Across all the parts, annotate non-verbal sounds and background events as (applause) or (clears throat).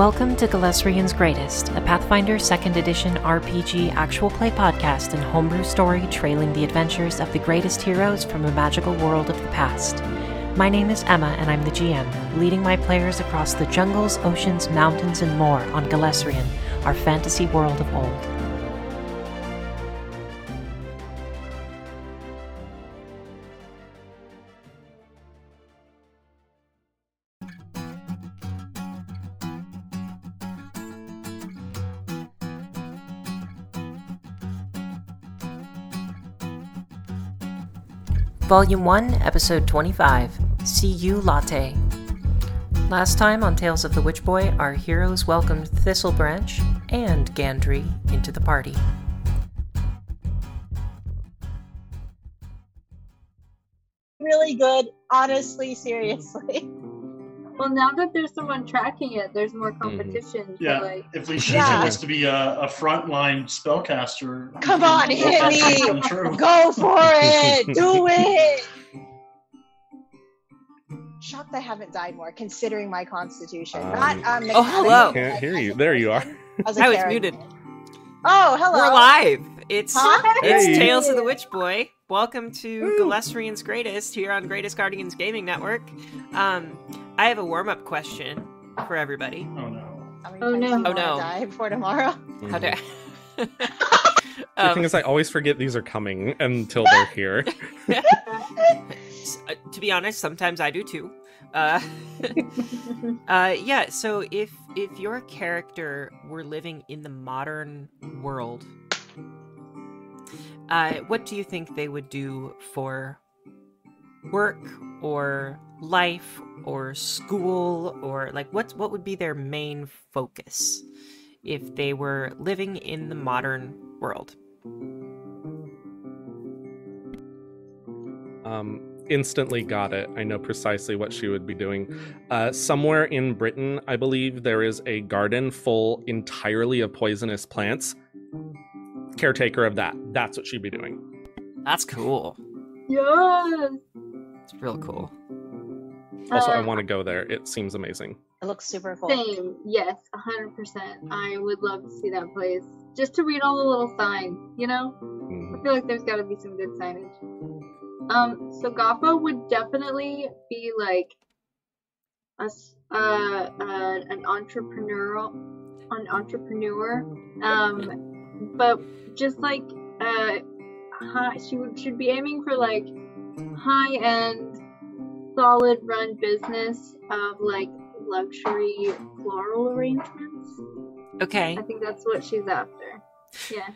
Welcome to Galesrian's Greatest, a Pathfinder 2nd Edition RPG actual play podcast and homebrew story trailing the adventures of the greatest heroes from a magical world of the past. My name is Emma, and I'm the GM, leading my players across the jungles, oceans, mountains, and more on Galesrian, our fantasy world of old. Volume 1, Episode 25 See You Latte. Last time on Tales of the Witch Boy, our heroes welcomed Thistlebranch and Gandry into the party. Really good, honestly, seriously. Well, now that there's someone tracking it, there's more competition. Mm-hmm. Yeah, like, if Leisha Yeah. wants to be a, a frontline spellcaster, Come on, hit me. Go for it! Do (laughs) it! Shocked I haven't died more, considering my constitution. Um, Not um, Oh, hello. Can't hear you. There you are. As a I was muted. Oh, hello. We're live. It's Huh? it's Hey. Tales of the Witch Boy. Welcome to Galesrian's Greatest here on Greatest Guardians Gaming Network. Um, I have a warm-up question for everybody. Oh no. Oh, no. Oh, wanna no. Die before tomorrow. How do (laughs) The Um, thing is, I always forget these are coming until they're here. (laughs) uh, to be honest, sometimes I do too. Uh, (laughs) uh, yeah. So if if your character were living in the modern world, uh, what do you think they would do for work or life or school or like what what would be their main focus if they were living in the modern world? Um, instantly got it. I know precisely what she would be doing. Uh, somewhere in Britain, I believe there is a garden full entirely of poisonous plants. Caretaker of that. That's what she'd be doing. That's cool. yes. It's real cool. Also, I Uh, want to go there. It seems amazing. It looks super cool. Same. Yes, 100%. I would love to see that place. Just to read all the little signs, you know? I Mhm. feel like there's got to be some good signage. Um, so Gaffa would definitely be like a, uh, uh, an entrepreneurial, an entrepreneur. Um, but just like uh, high, she would should be aiming for like high end, solid run business of like luxury floral arrangements. Okay. I think that's what she's after. Yeah.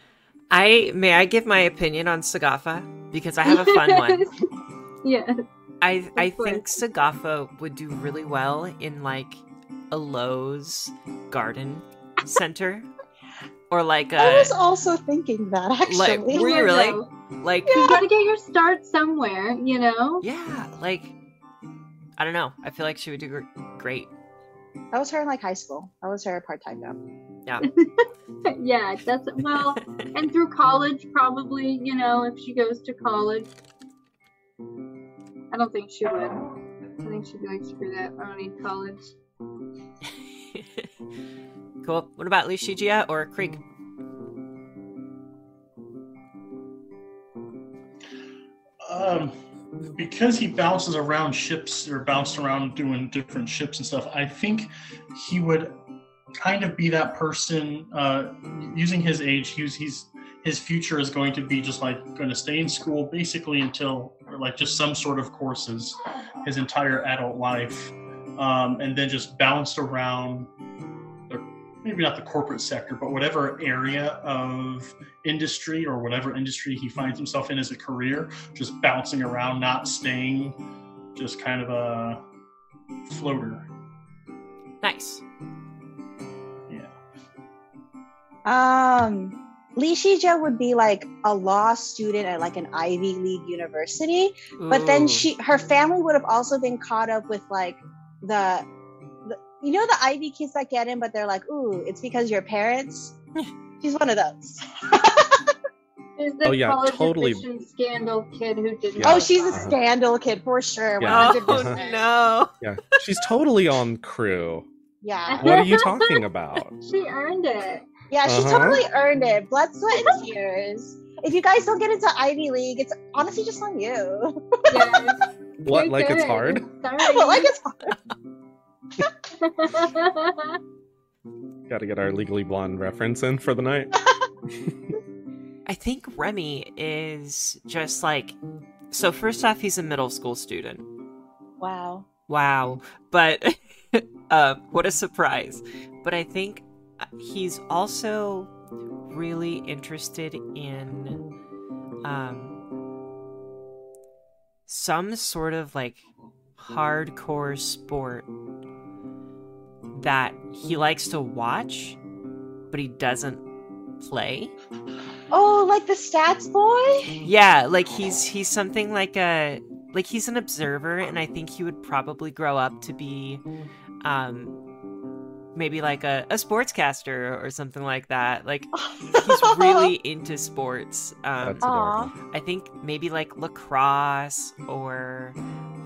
I may I give my opinion on Sogafa because I have a fun one. (laughs) yeah. I I think Sogafa would do really well in like a Lowe's garden center or like I a was also thinking that, actually. like were you really know. like You gotta (laughs) get your start somewhere, you know? yeah like I don't know I feel like she would do great That was her in like high school. That was her part-time job. Yeah. (laughs) yeah, that's well, and through college, probably, you know, if she goes to college. I don't think she would. I think she'd be like, screw that, I don't need college. (laughs) cool what about Lishigia or Krieg Um, because he bounces around ships or bounced around doing different ships and stuff, I think he would kind of be that person. Uh, using his age, he's, he's his future is going to be just like going to stay in school basically until or like just some sort of courses his entire adult life, um, and then just bounced around. The, maybe not the corporate sector, but whatever area of industry or whatever industry he finds himself in as a career, just bouncing around, not staying, just kind of a floater. nice Yeah. Um, Lee Shija would be like a law student at like an Ivy League university, but then she, her family would have also been caught up with like the, the you know, the Ivy kids that get in, but they're like, ooh, it's because your parents. (laughs) She's one of those. There's the Oh, yeah, totally. scandal kid who didn't. Yeah. Oh, she's a scandal kid for sure. Yeah. oh 100%. (laughs) no Yeah, she's totally on crew. Yeah. What are you (laughs) talking about? She earned it. Yeah, she Uh-huh. totally earned it. Blood, sweat, and tears. If you guys don't get into Ivy League, it's honestly just on you. Yes. What? You're Like it's hard? Sorry. but like it's Got (laughs) to get our Legally Blonde reference in for the night. (laughs) I think Remy is just like. So, first off, he's a middle school student. wow. Wow. But (laughs) uh, what a surprise. But I think uh, he's also really interested in um, some sort of like hardcore sport that he likes to watch, but he doesn't play. Oh, like the stats boy? Yeah, like he's he's something like a like he's an observer and I think he would probably grow up to be um maybe like a, a sportscaster or something like that. Like he's really (laughs) into sports. Um That's Aw. adorable. I think maybe like lacrosse or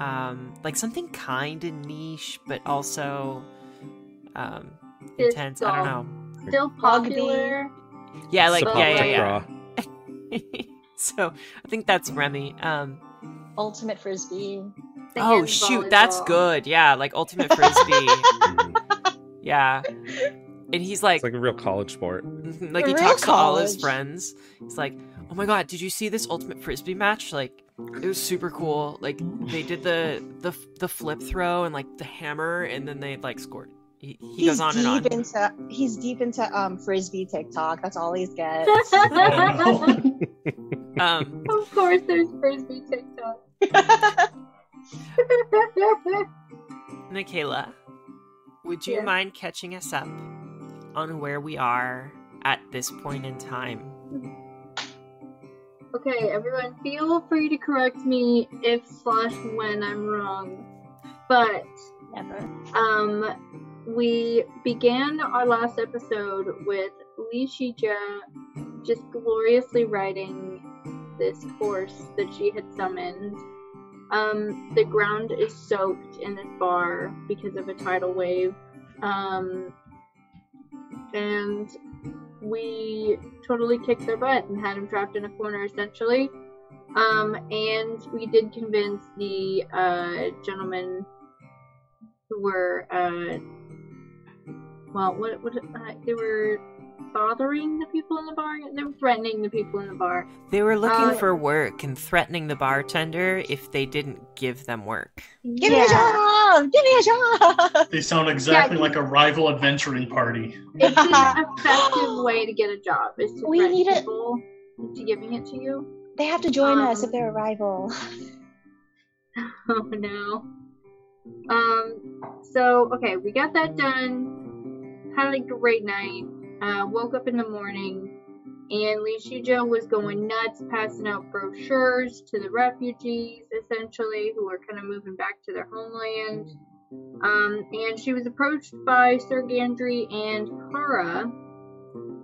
um like something kind of niche but also um Disc intense. I don't know. Still Rugby. popular. Yeah, like Sepak yeah, yeah, yeah. (laughs) so I think that's Remy. Um Ultimate frisbee. Oh Sand shoot, that's volleyball. good. Yeah, like ultimate frisbee. (laughs) Yeah, and he's like, It's like a real college sport. mhm, like he real talks to all his friends. He's like, "Oh my god, did you see this ultimate frisbee match? Like, it was super cool. Like, they did the the the flip throw and like the hammer, and then they like scored." He, he he's goes on deep and on. into he's deep into um frisbee TikTok. That's all he gets. (laughs) Um, of course, there's frisbee TikTok. (laughs) Nikayla, would you Yeah. mind catching us up on where we are at this point in time? okay, everyone, feel free to correct me if slash when I'm wrong. But Never. Um, we began our last episode with Li Shija just gloriously riding this horse that she had summoned. Um, the ground is soaked in this bar because of a tidal wave. Um, and we totally kicked their butt and had him trapped in a corner essentially. Um, and we did convince the uh, gentleman who were uh well what what uh, they were bothering the people in the bar they were threatening the people in the bar They were looking Uh, for work and threatening the bartender if they didn't give them work. Give me a job! Give me a job! They sound exactly Yeah. like a rival adventuring party. it's an effective way to get a job is to We need it. people into giving it to you They have to join us Um, if they're a rival. (laughs) oh no um so okay we got that done had a great night uh woke up in the morning and Shijo was going nuts passing out brochures to the refugees essentially who were kind of moving back to their homeland um and she was approached by Sir Gandry and Kara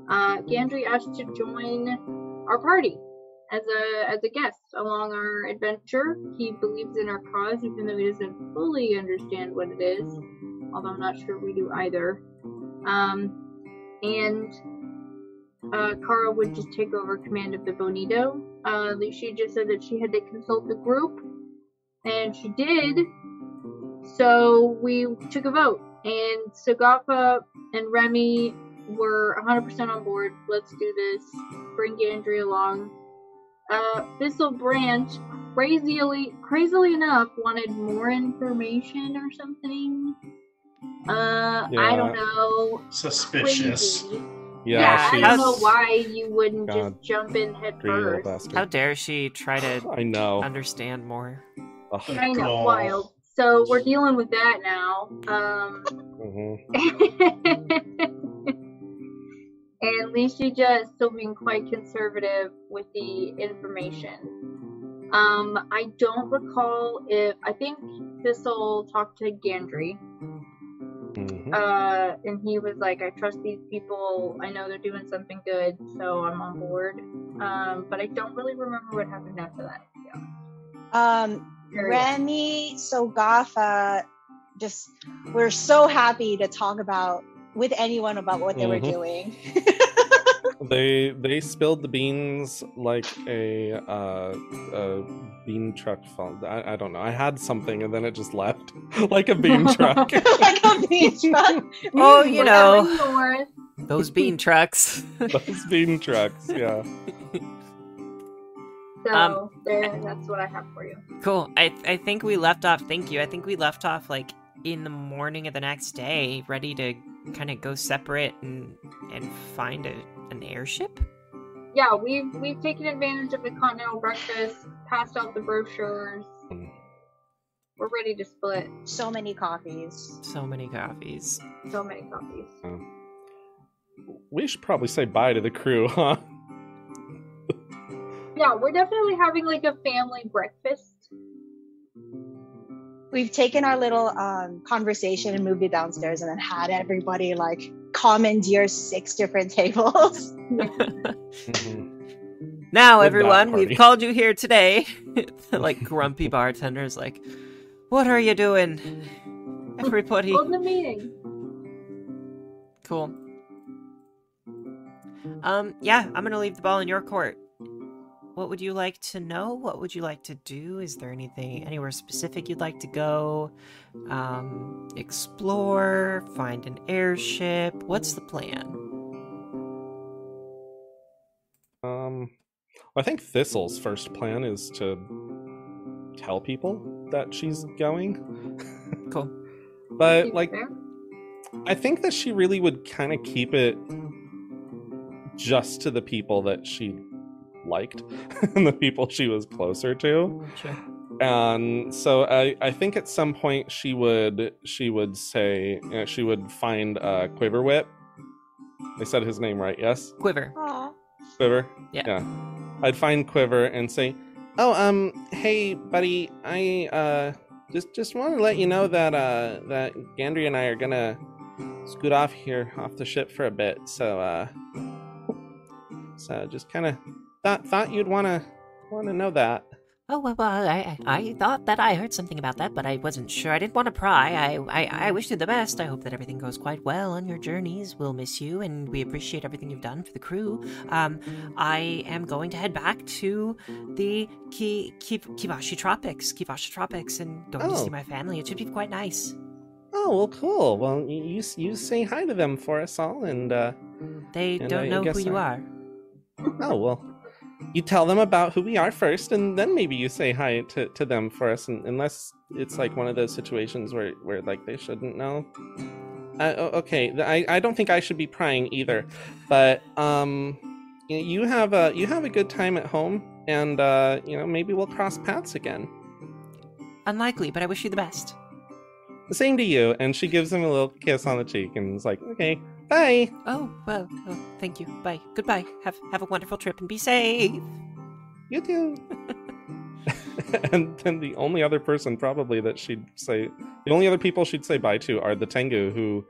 uh Gandry asked to join our party as a as a guest along our adventure. He believes in our cause, even though he doesn't fully understand what it is. Although I'm not sure we do either. Um, and uh, Kara would just take over command of the Bonito. Uh, she just said that she had to consult the group, and she did. So we took a vote, and Sogafa and Remy were 100% on board. Let's do this. Bring Gandry along uh, Thistle Branch, crazily, crazily enough, wanted more information or something. Uh, I don't know. Suspicious. Crazy. Yeah, Yeah, I don't know why you wouldn't God. just jump in head first. How dare she try to (sighs) I know. understand more? Ugh. I know, Oh. wild. So we're dealing with that now. Um, mm-hmm. (laughs) and Lee Shija is still being quite conservative with the information. Um, I don't recall if I think Thistle talked to Gandry, Mhm. uh, and he was like, "I trust these people. I know they're doing something good, so I'm on board." Um, but I don't really remember what happened after that. Yeah. Um, Remy Sogafa just we're so happy to talk about with anyone about what they were Mhm. doing. (laughs) They they spilled the beans like a uh, a bean truck fall. I, I don't know. I had something and then it just left (laughs) like a bean (laughs) truck. like a beach (laughs) truck. Oh, you We're know. Those bean trucks. Those bean trucks. Yeah. So Um, there, that's what I have for you. Cool. I I think we left off. Thank you. I think we left off like in the morning of the next day, ready to kind of go separate and and find a, an airship. Yeah, we've we've taken advantage of the continental breakfast, passed out the brochures. We're ready to split. So many coffees. So many coffees. So many copies. We should probably say bye to the crew, huh? Yeah, we're definitely having like a family breakfast. We've taken our little um, conversation and moved it downstairs, and then had everybody like commandeer six different (laughs) tables. Mhm. Now, Good everyone, we've called you here today. (laughs) like grumpy bartenders, like, what are you doing? Everybody, Hold the meeting. cool. Um, yeah, I'm gonna leave the ball in your court. What would you like to know? What would you like to do? Is there anything, anywhere specific you'd like to go? Um, explore, find an airship. What's the plan? Um, I think Thistle's first plan is to tell people that she's going. (laughs) Cool. but Seems like, fair. I think that she really would kind of keep it just to the people that she liked (laughs) and the people she was closer to. Sure. And so I, I think at some point she would she would say uh, she would find uh, Quiver Whip. I said his name right, yes? Quiver. Aw. Quiver? Yeah. Yeah. I'd find Quiver and say, "Oh, um, hey, buddy, I uh just just want to let you know that uh that Gandry and I are gonna scoot off here off the ship for a bit. So uh so just kind of thought thought you'd want to want to know that. Oh well, well I, I I thought that I heard something about that, but I wasn't sure. I didn't want to pry. I, I I wish you the best. I hope that everything goes quite well on your journeys. We'll miss you, and we appreciate everything you've done for the crew. Um, I am going to head back to the Ki, Ki, Kivashi Tropics, Kivashi Tropics, and going to Oh. see my family. It should be quite nice. Oh well, cool. Well, you you, say hi to them for us all, and uh They And don't I know guess who you are. oh well. You tell them about who we are first, and then maybe you say hi to, to them for us, and, unless it's like one of those situations where, where like they shouldn't know. Uh, okay, I, I don't think I should be prying either, but um, you have a you have a good time at home, and uh, you know maybe we'll cross paths again. Unlikely, but I wish you the best. The same to you. And she gives him a little kiss on the cheek, and is like, okay, bye. Oh well, oh, thank you. Bye. Goodbye. Have have a wonderful trip and be safe. You too. (laughs) and then the only other person probably that she'd say the only other people she'd say bye to are the Tengu who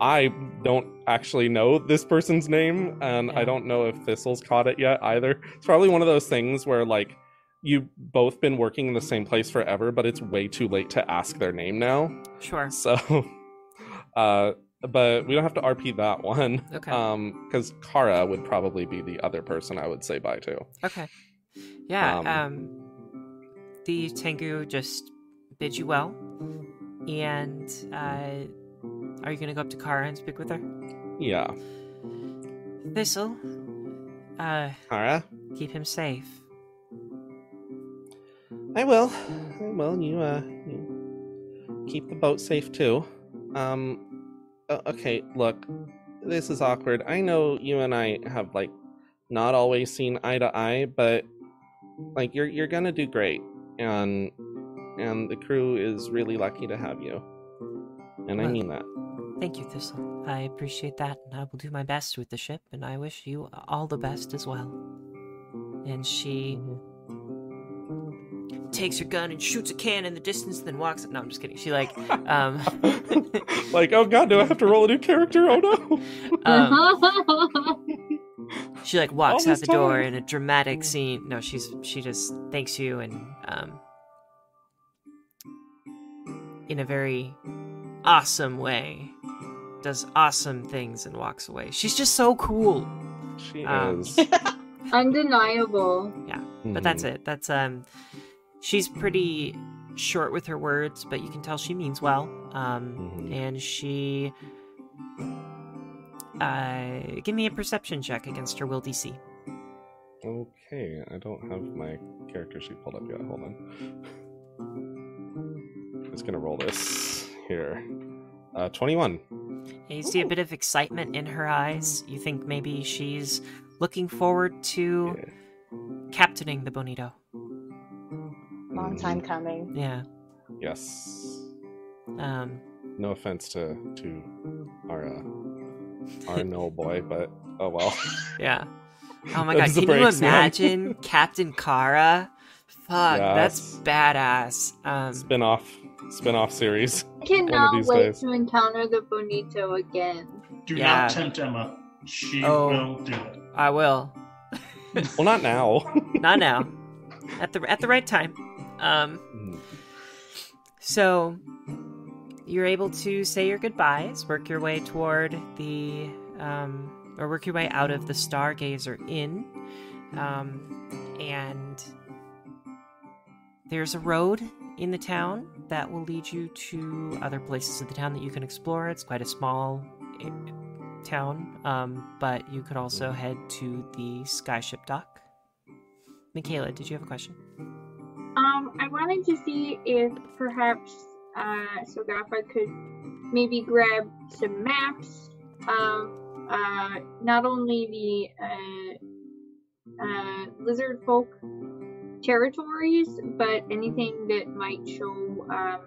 I don't actually know this person's name and I don't know if Thistle's caught it yet either. It's probably one of those things where like you've both been working in the same place forever, but it's way too late to ask their name now. Sure. So (laughs) uh but we don't have to RP that one. Okay. Um because Kara would probably be the other person I would say bye to. Okay. Yeah, Um, um, the Tengu just bid you well. And uh, are you going to go up to Kara and speak with her? Yeah. Thistle, uh, Kara? keep him safe. I will. I will. You uh you keep the boat safe too. Um Uh, okay, look. This is awkward. I know you and I have like not always seen eye to eye, but like you're you're to do great. And and the crew is really lucky to have you. And I mean that. Thank you, Thistle. I appreciate that, and I will do my best with the ship, and I wish you all the best as well. And she mm-hmm. Takes her gun and shoots a can in the distance, then walks. No, I'm just kidding. She like, um, (laughs) like, oh god, do I have to roll a new character? Oh no. (laughs) um, she like walks out this the door in a dramatic scene. No, she's she just thanks you and um in a very awesome way, does awesome things, and walks away. She's just so cool. She Um, is. (laughs) Undeniable. Yeah, but that's Mhm. it. That's um, she's pretty short with her words, but you can tell she means well. Um, Mhm. and she. Uh, give me a perception check against her will DC. Okay, I don't have my character sheet pulled up yet. Hold on. Just gonna roll this here. Uh, 21. And you see a bit of excitement in her eyes. You think maybe she's looking forward to Yeah. captaining the Bonito. Long time coming. Yeah. Yes. Um, No offense to to our uh, our Noel boy, but oh well. (laughs) yeah. Oh my god, is the can you breaks, man. imagine (laughs) Captain Kara? Fuck, that's badass. Um, spin-off spin-off series. I cannot wait days. to encounter the Bonito again. Do Yeah. not tempt Emma. She Oh. will do it. I will. Well, not now. (laughs) Not now. At the at the right time. Um, so you're able to say your goodbyes, work your way toward the um, or work your way out of the Stargazer Inn, um, and there's a road in the town that will lead you to other places of the town that you can explore. It's quite a small eh, town, um, but you could also head to the skyship dock. Michaela, did you have a question? I wanted to see if perhaps uh, Sogafa could maybe grab some maps of uh, not only the uh, uh, lizard folk territories, but anything that might show um,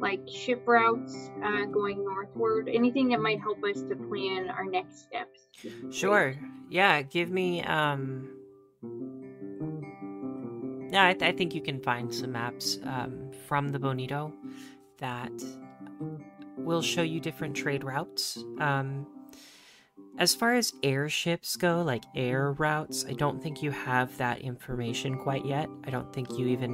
like ship routes uh, going northward, anything that might help us to plan our next steps. Sure. Yeah, give me um Yeah, I, th- I think you can find some maps um, from the Bonito that will show you different trade routes. Um, as far as airships go, like air routes, I don't think you have that information quite yet. I don't think you even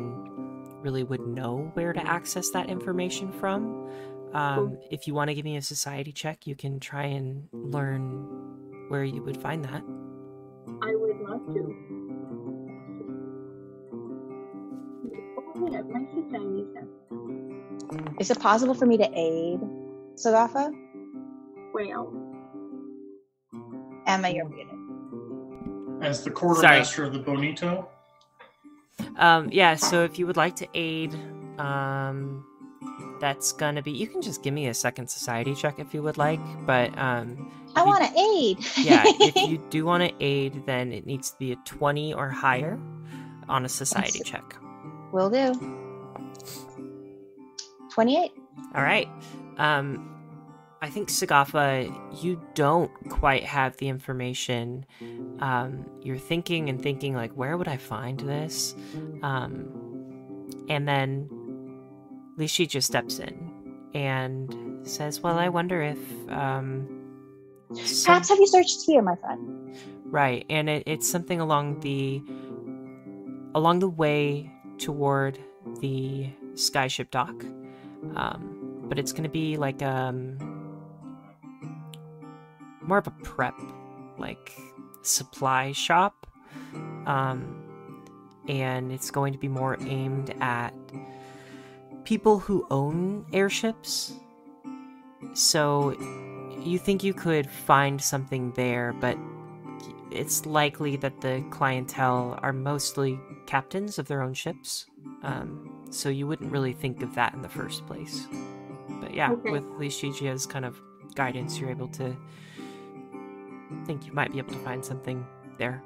really would know where to access that information from. Um, if you want to give me a society check, you can try and learn where you would find that. I would love to. My society stuff. Is it possible for me to aid Sogafa? Well, Emma, you're muted. As the quartermaster of the Bonito, Um, yeah, so if you would like to aid, um, that's gonna be. You can just give me a second society check if you would like, but um, I want to aid. (laughs) yeah, if (laughs) you do want to aid, then it needs to be a twenty or higher on a society That's- check. Will do. 28. All right. Um, I think Sogafa, you don't quite have the information. Um, you're thinking and thinking like, where would I find this? Um, and then Lishi just steps in and says, "Well, I wonder if um, some- Perhaps have you searched here, my friend? Right, and it, it's something along the along the way toward the skyship dock, um, but it's going to be like um more of a prep, like supply shop, um, and it's going to be more aimed at people who own airships. So you think you could find something there, but it's likely that the clientele are mostly captains of their own ships. Um, so you wouldn't really think of that in the first place. But yeah, Okay. with Lishijia's kind of guidance, you're able to think you might be able to find something there.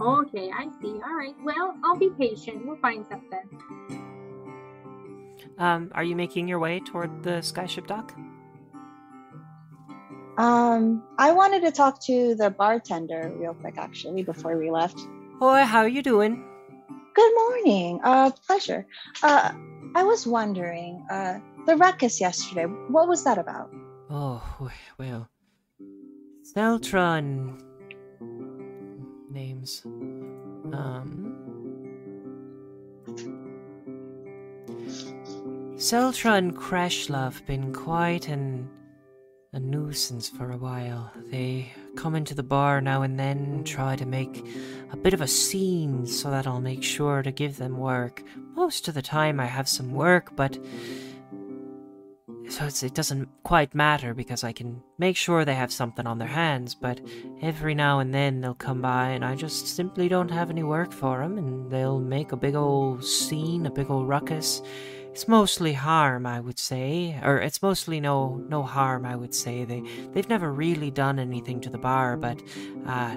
okay, I see. All right. Well, I'll be patient. We'll find something. Um, are you making your way toward the skyship dock? Um, I wanted to talk to the bartender real quick, actually, before we left. Boy, how are you doing? Good morning. Uh, pleasure. Uh, I was wondering, uh, the ruckus yesterday, what was that about? Oh, well. Celtron. Names. Um. And Kreshla been quite an a nuisance for a while. They come into the bar now and then try to make a bit of a scene so that I'll make sure to give them work. Most of the time I have some work, but so it doesn't quite matter because I can make sure they have something on their hands, but every now and then they'll come by and I just simply don't have any work for them and they'll make a big old scene, a big old ruckus. It's mostly harm, I would say, or it's mostly no no harm, I would say. They they've never really done anything to the bar, but uh,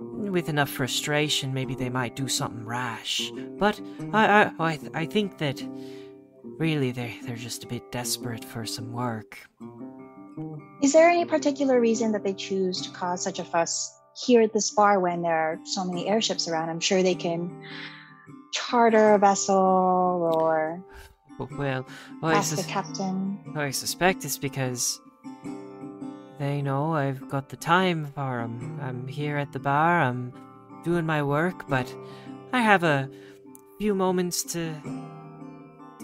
with enough frustration, maybe they might do something rash. But I I I, I think that really they they're just a bit desperate for some work. Is there any particular reason that they choose to cause such a fuss here at this bar when there are so many airships around? I'm sure they can charter a vessel or well, well I, ask the captain. Oh, I suspect it's because they know I've got the time for 'em. I'm here at the bar, I'm doing my work, but I have a few moments to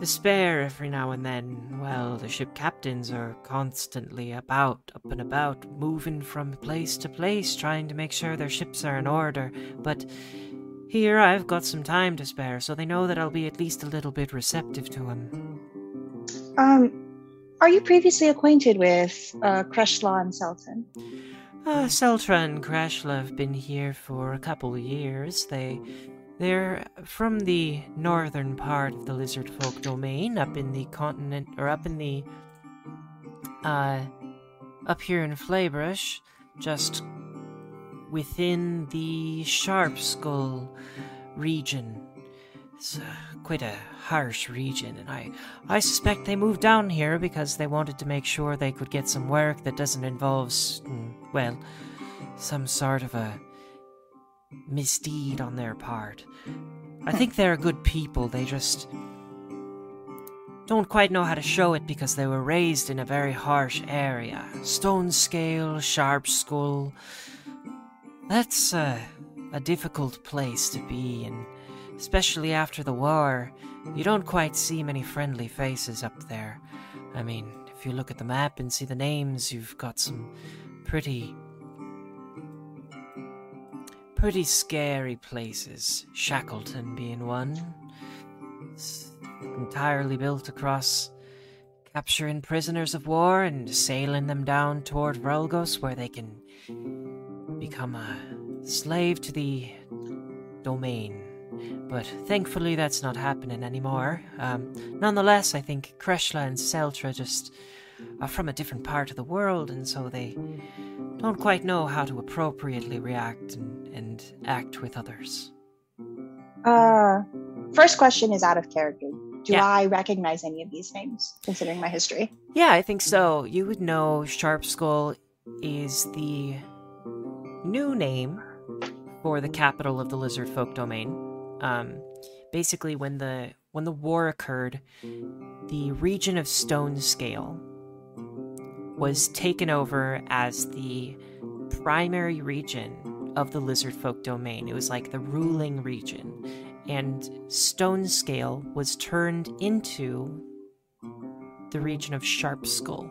to spare every now and then. Well, the ship captains are constantly about, up and about, moving from place to place, trying to make sure their ships are in order. But here I've got some time to spare, so they know that I'll be at least a little bit receptive to them. Um, are you previously acquainted with uh, Kreshla and Selton? Uh, Seltra and Krashla have been here for a couple of years. They they're from the northern part of the lizard folk domain, up in the continent or up in the uh up here in Flaebrush, just within the Sharp Skull region. It's uh, quite a harsh region, and I, I suspect they moved down here because they wanted to make sure they could get some work that doesn't involve, mm, well, some sort of a misdeed on their part. I think they're good people, they just don't quite know how to show it because they were raised in a very harsh area. Stone scale, sharp skull. That's uh, a difficult place to be in, especially after the war. You don't quite see many friendly faces up there. I mean, if you look at the map and see the names, you've got some pretty. pretty scary places. Shackleton being one. It's entirely built across capturing prisoners of war and sailing them down toward Vrelgos where they can become a slave to the domain. But thankfully, that's not happening anymore. Um, nonetheless, I think Kreshla and Seltra just are from a different part of the world, and so they don't quite know how to appropriately react and, and act with others. Uh, first question is out of character. Do Yeah. I recognize any of these names, considering my history? Yeah, I think so. You would know Sharp Skull is the new name for the capital of the lizard folk domain. Um, basically, when the when the war occurred, the region of Stone Scale was taken over as the primary region of the lizard folk domain. It was like the ruling region, and Stone Scale was turned into the region of Sharp Skull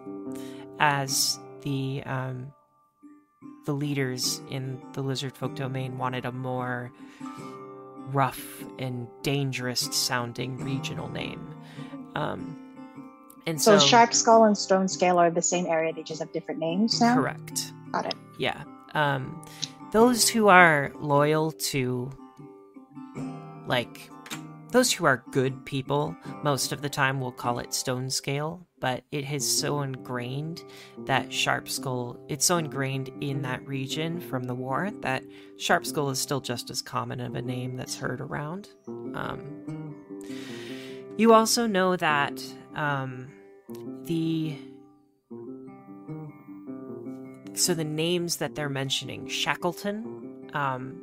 as the um, the leaders in the lizard folk domain wanted a more rough and dangerous sounding regional name. Um, and So, so, Sharp Skull and Stone Scale are the same area, they just have different names now? correct. Got it. Yeah. Um, those who are loyal to, like, those who are good people, most of the time will call it stone scale, but it has so ingrained that sharp skull, it's so ingrained in that region from the war that sharp skull is still just as common of a name that's heard around. Um, you also know that um, the so the names that they're mentioning shackleton um,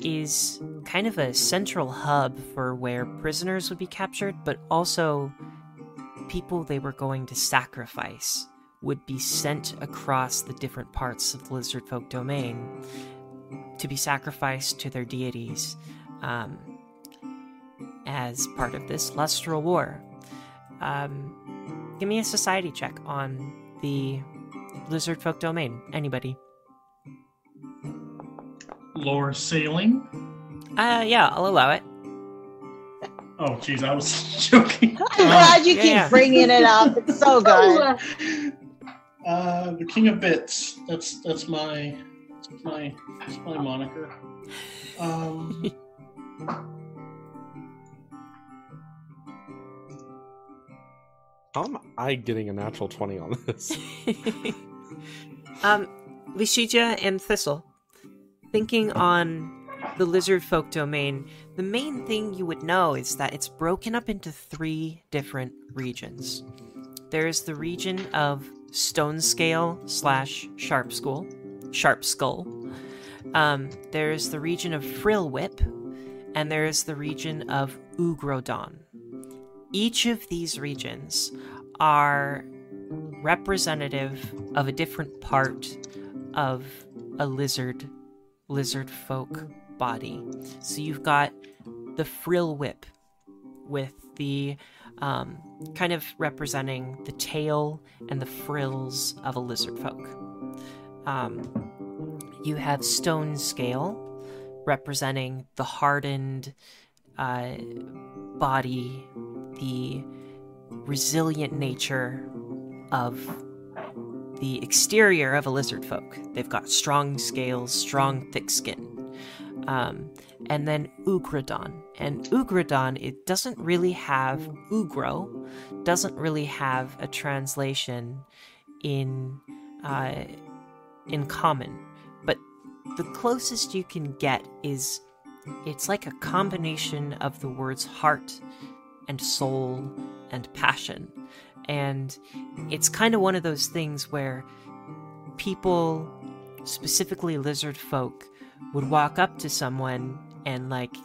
is kind of a central hub for where prisoners would be captured but also people they were going to sacrifice would be sent across the different parts of the lizard folk domain to be sacrificed to their deities um, as part of this lustral war Um, give me a society check on the lizard folk domain. Anybody? Lore sailing. Uh, yeah, I'll allow it. Oh, jeez, I was (laughs) joking. (laughs) I'm glad you yeah, keep bringing it up. It's so (laughs) good. Uh, the King of Bits. That's that's my that's my that's my moniker. Um, How am I getting a natural 20 on this? um, Lishija and Thistle, thinking on the lizard folk domain, the main thing you would know is that it's broken up into three different regions. There's the region of Stone Scale slash Sharp Skull, Sharp Skull. Um, there's the region of Frill Whip, and there's the region of Ugrodon. Each of these regions are representative of a different part of a lizard lizard folk body. So you've got the frill whip with the um, kind of representing the tail and the frills of a lizard folk. Um, you have stone scale representing the hardened uh, body, the resilient nature of the exterior of a lizard folk. They've got strong scales, strong, thick skin. Um, and then Ugradon. And Ugradon, it doesn't really have Ugro, doesn't really have a translation in uh, in common. But the closest you can get is it's like a combination of the words heart and soul and passion. And it's kind of one of those things where people, specifically lizard folk, would walk up to someone and, like,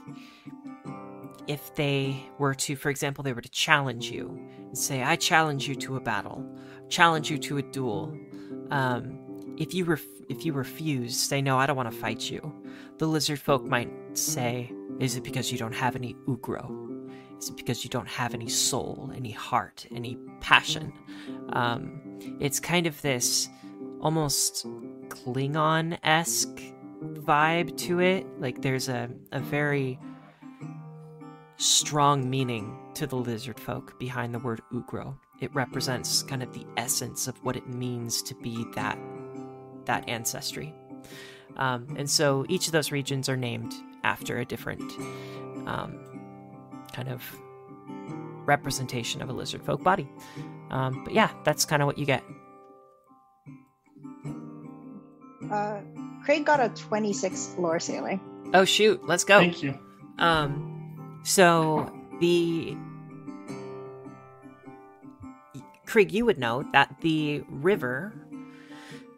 if they were to, for example, they were to challenge you and say, I challenge you to a battle, challenge you to a duel. Um, if you ref- if you refuse, say no, I don't want to fight you. The lizard folk might say, "Is it because you don't have any ugro? Is it because you don't have any soul, any heart, any passion?" Um, it's kind of this almost Klingon esque vibe to it. Like there's a a very strong meaning to the lizard folk behind the word ugro. It represents kind of the essence of what it means to be that that ancestry. Um, and so each of those regions are named after a different um, kind of representation of a lizard folk body. Um, but yeah, that's kind of what you get. Uh, Craig got a 26 lore sailing. Oh shoot, let's go. thank you. Um, so the Craig, you would know that the river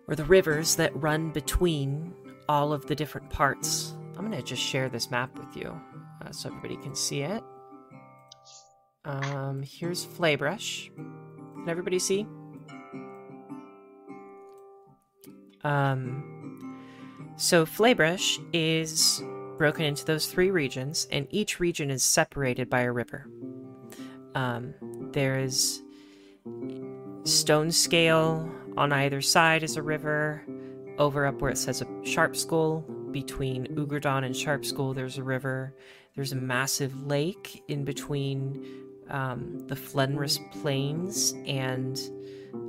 or the rivers that run between all of the different parts. I'm gonna just share this map with you uh, so everybody can see it. Um, here's Flaebrush. Can everybody see? Um, so Flaebrush is broken into those three regions, and each region is separated by a river. Um, there is Stone Scale on either side is a river. Over up where it says a Sharp Skull, between Ugradon and Sharp Skull, there's a river. There's a massive lake in between um, the Flenris Plains and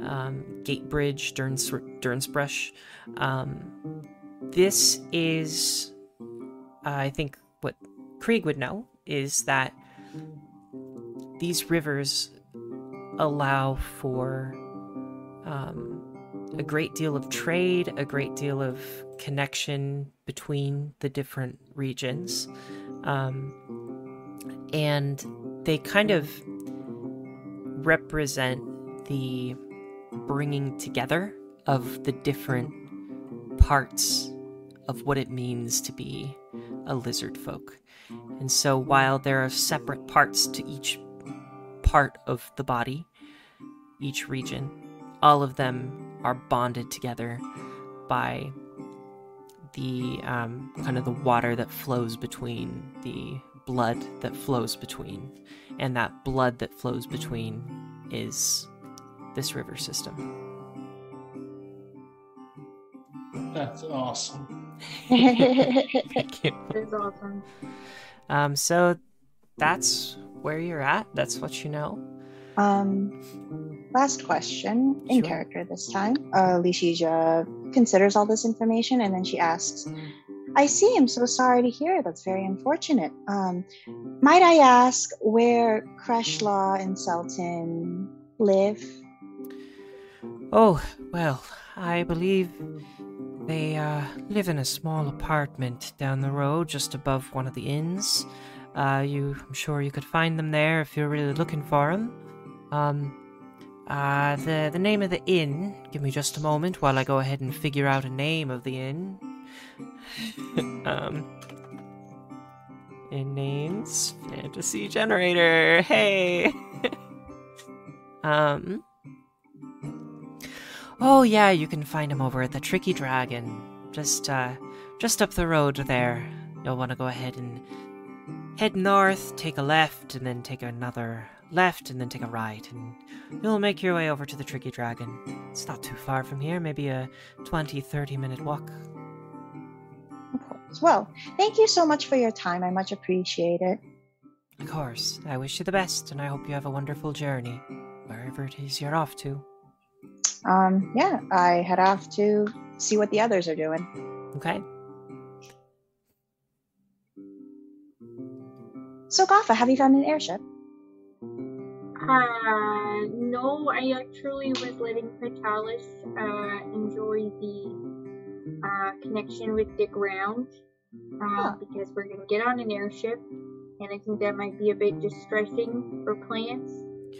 um, Gatebridge, Durns- Durnsbrush. Um, this is uh, I think what Krieg would know is that these rivers allow for um, a great deal of trade, a great deal of connection between the different regions. Um, and they kind of represent the bringing together of the different parts of what it means to be a lizard folk. And so while there are separate parts to each part of the body, each region, all of them are bonded together by the um, kind of the water that flows between the blood that flows between and that blood that flows between is this river system. That's awesome. (laughs) Thank you. That's awesome. Um, so that's where you're at. That's what you know. Um, last question in Sure. character this time. Uh, Lishija considers all this information and then she asks, I see, I'm so sorry to hear. That's very unfortunate. Um, might I ask where Kreshlaw and Selton live? Oh, well, I believe they uh, live in a small apartment down the road just above one of the inns. Uh, you, I'm sure you could find them there if you're really looking for them. Um, uh, the, the name of the inn, give me just a moment while I go ahead and figure out a name of the inn. (sighs) um, in names, fantasy generator, hey! (laughs) um, Oh yeah, you can find him over at the Tricky Dragon. Just uh just up the road there. You'll want to go ahead and head north, take a left, and then take another left, and then take a right, and you'll make your way over to the Tricky Dragon. It's not too far from here, maybe a 20, 30 minute walk. Well, thank you so much for your time. I much appreciate it. Of course, I wish you the best, and I hope you have a wonderful journey, wherever it is you're off to. Um, yeah, I head off to see what the others are doing. Okay? So, Gaffa, have you found an airship? Uh, no, I actually was letting Vitalis uh, enjoy the uh, connection with Dick Round uh, Huh. because we're going to get on an airship, and I think that might be a bit distressing for plants.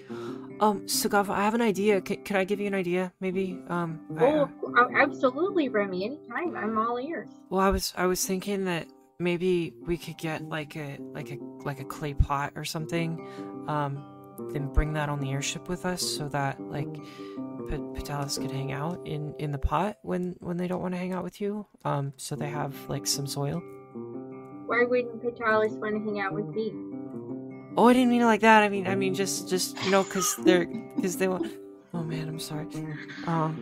(gasps) Um, Sogafa, I have an idea. C- could I give you an idea, maybe? Um, Oh, of cou- uh, absolutely, Remy. Anytime. I'm all ears. Well, I was I was thinking that maybe we could get like a like a like a clay pot or something, um, then bring that on the airship with us so that like P- Patalis could hang out in in the pot when when they don't want to hang out with you. Um, so they have like some soil. Why wouldn't Vitalis want to hang out with me? Oh, I didn't mean it like that. I mean I mean just just you know because they're because they want. Oh man, I'm sorry. Um,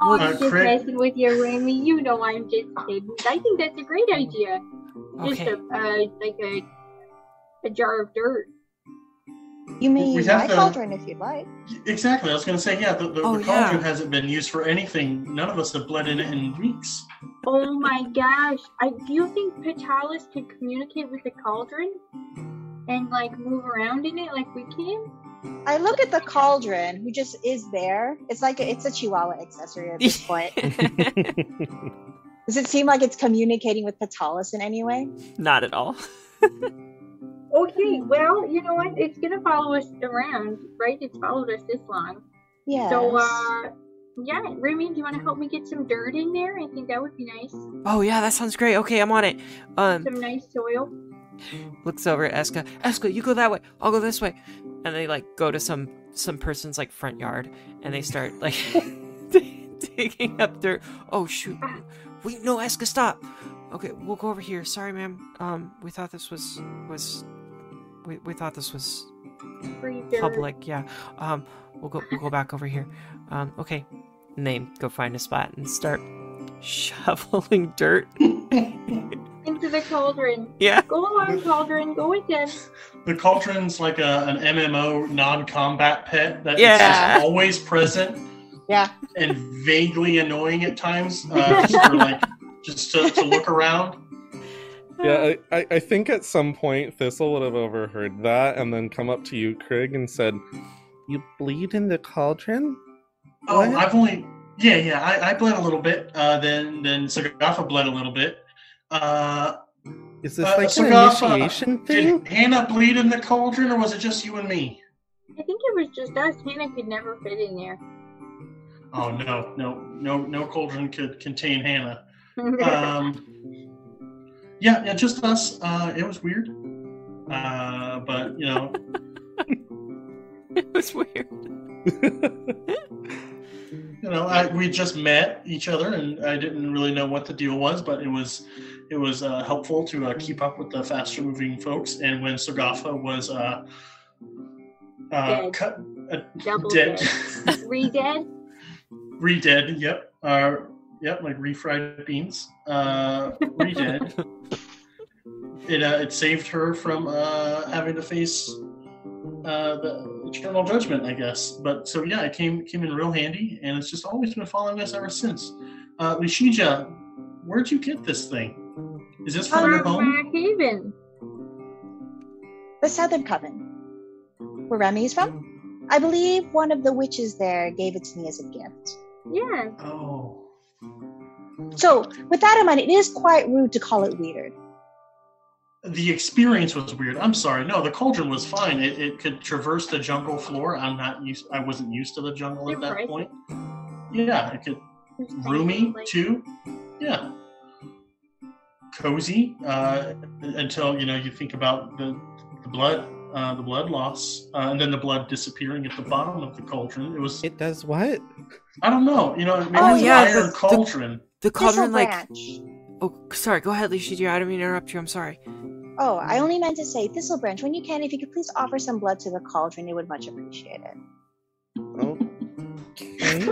Oh, Well, I'm uh, just Craig- messing with you, Remy. You know I'm just kidding. I think that's a great idea. Just okay. a, uh, like a, a jar of dirt. You may We use my to- cauldron if you'd like. Exactly. I was going to say, yeah, the, the, Oh, the cauldron yeah. hasn't been used for anything. None of us have bled in it in weeks. Oh my gosh. I do you think Patalis could communicate with the cauldron? And like move around in it like we can? I look at the cauldron, who just is there. It's like a, it's a Chihuahua accessory at this (laughs) point. Does it seem like it's communicating with Patalis in any way? Not at all. (laughs) Okay, well, you know what? It's gonna follow us around, right? It's followed us this long. Yeah. So uh yeah, Remy, do you wanna help me get some dirt in there? I think that would be nice. Oh yeah, that sounds great. Okay, I'm on it. Um, Some nice soil. Looks over at Eska. Eska, you go that way. I'll go this way. And they like go to some some person's like front yard, and they start like (laughs) digging up dirt. Oh shoot! Wait, no, Eska, stop. Okay, we'll go over here. Sorry, ma'am. Um, we thought this was was we, we thought this was public. Yeah. Um, we'll go we'll go back over here. Um, okay. And they go find a spot and start shoveling dirt. (laughs) Into the cauldron. Yeah. Go along, cauldron, go with them. The cauldron's like a, an MMO non-combat pet that's Yeah. just always present yeah. and vaguely annoying at times, uh, (laughs) just for like just to, to look around. Yeah, I, I, I think at some point Thistle would have overheard that and then come up to you, Craig, and said, You bleed in the cauldron? Oh, What? I've only yeah yeah I, I bled a little bit. Uh, then then Sogafa bled a little bit. Uh, Is this Uh, like so an Goff, initiation thing? did Hannah bleed in the cauldron, or was it just you and me? I think it was just us. Hannah could never fit in there. Oh no no no no cauldron could contain Hannah. (laughs) um, yeah, yeah, just us. Uh, it was weird, uh, but you know, (laughs) It was weird. (laughs) you know, I, we just met each other, and I didn't really know what the deal was, but it was it was uh, helpful to uh, keep up with the faster moving folks. And when Sogafa was uh, Uh, Dead. cut, uh, Double dead. dead. (laughs) Re-dead? Re-dead, yep. Uh, yep, like refried beans. Uh, re-dead. (laughs) it, uh, it saved her from uh, having to face uh, the eternal judgment, I guess. But so yeah, it came came in real handy, and it's just always been following us ever since. Uh, Lishija, where'd you get this thing? Is this from your From home? Black Haven. The Southern Coven, where Remy is from. I believe one of the witches there gave it to me as a gift. Yeah. Oh, So, with that in mind, it is quite rude to call it weird. The experience was weird. I'm sorry. No, the cauldron was fine. It, it could traverse the jungle floor. I'm not used. I wasn't used to the jungle at that Right. point. Yeah, it could roomy too. Yeah, cozy uh, until you know you think about the the blood, uh, the blood loss, uh, and then the blood disappearing at the bottom of the cauldron. It was It does what? I don't know. You know, maybe Oh, it's yeah, an the- iron the- cauldron. The cauldron, like. Oh, sorry. Go ahead, Lishiji. I don't mean to interrupt you. I'm sorry. Oh, I only meant to say Thistle Branch. When you can, if you could please offer some blood to the cauldron, it would much appreciate it. Okay.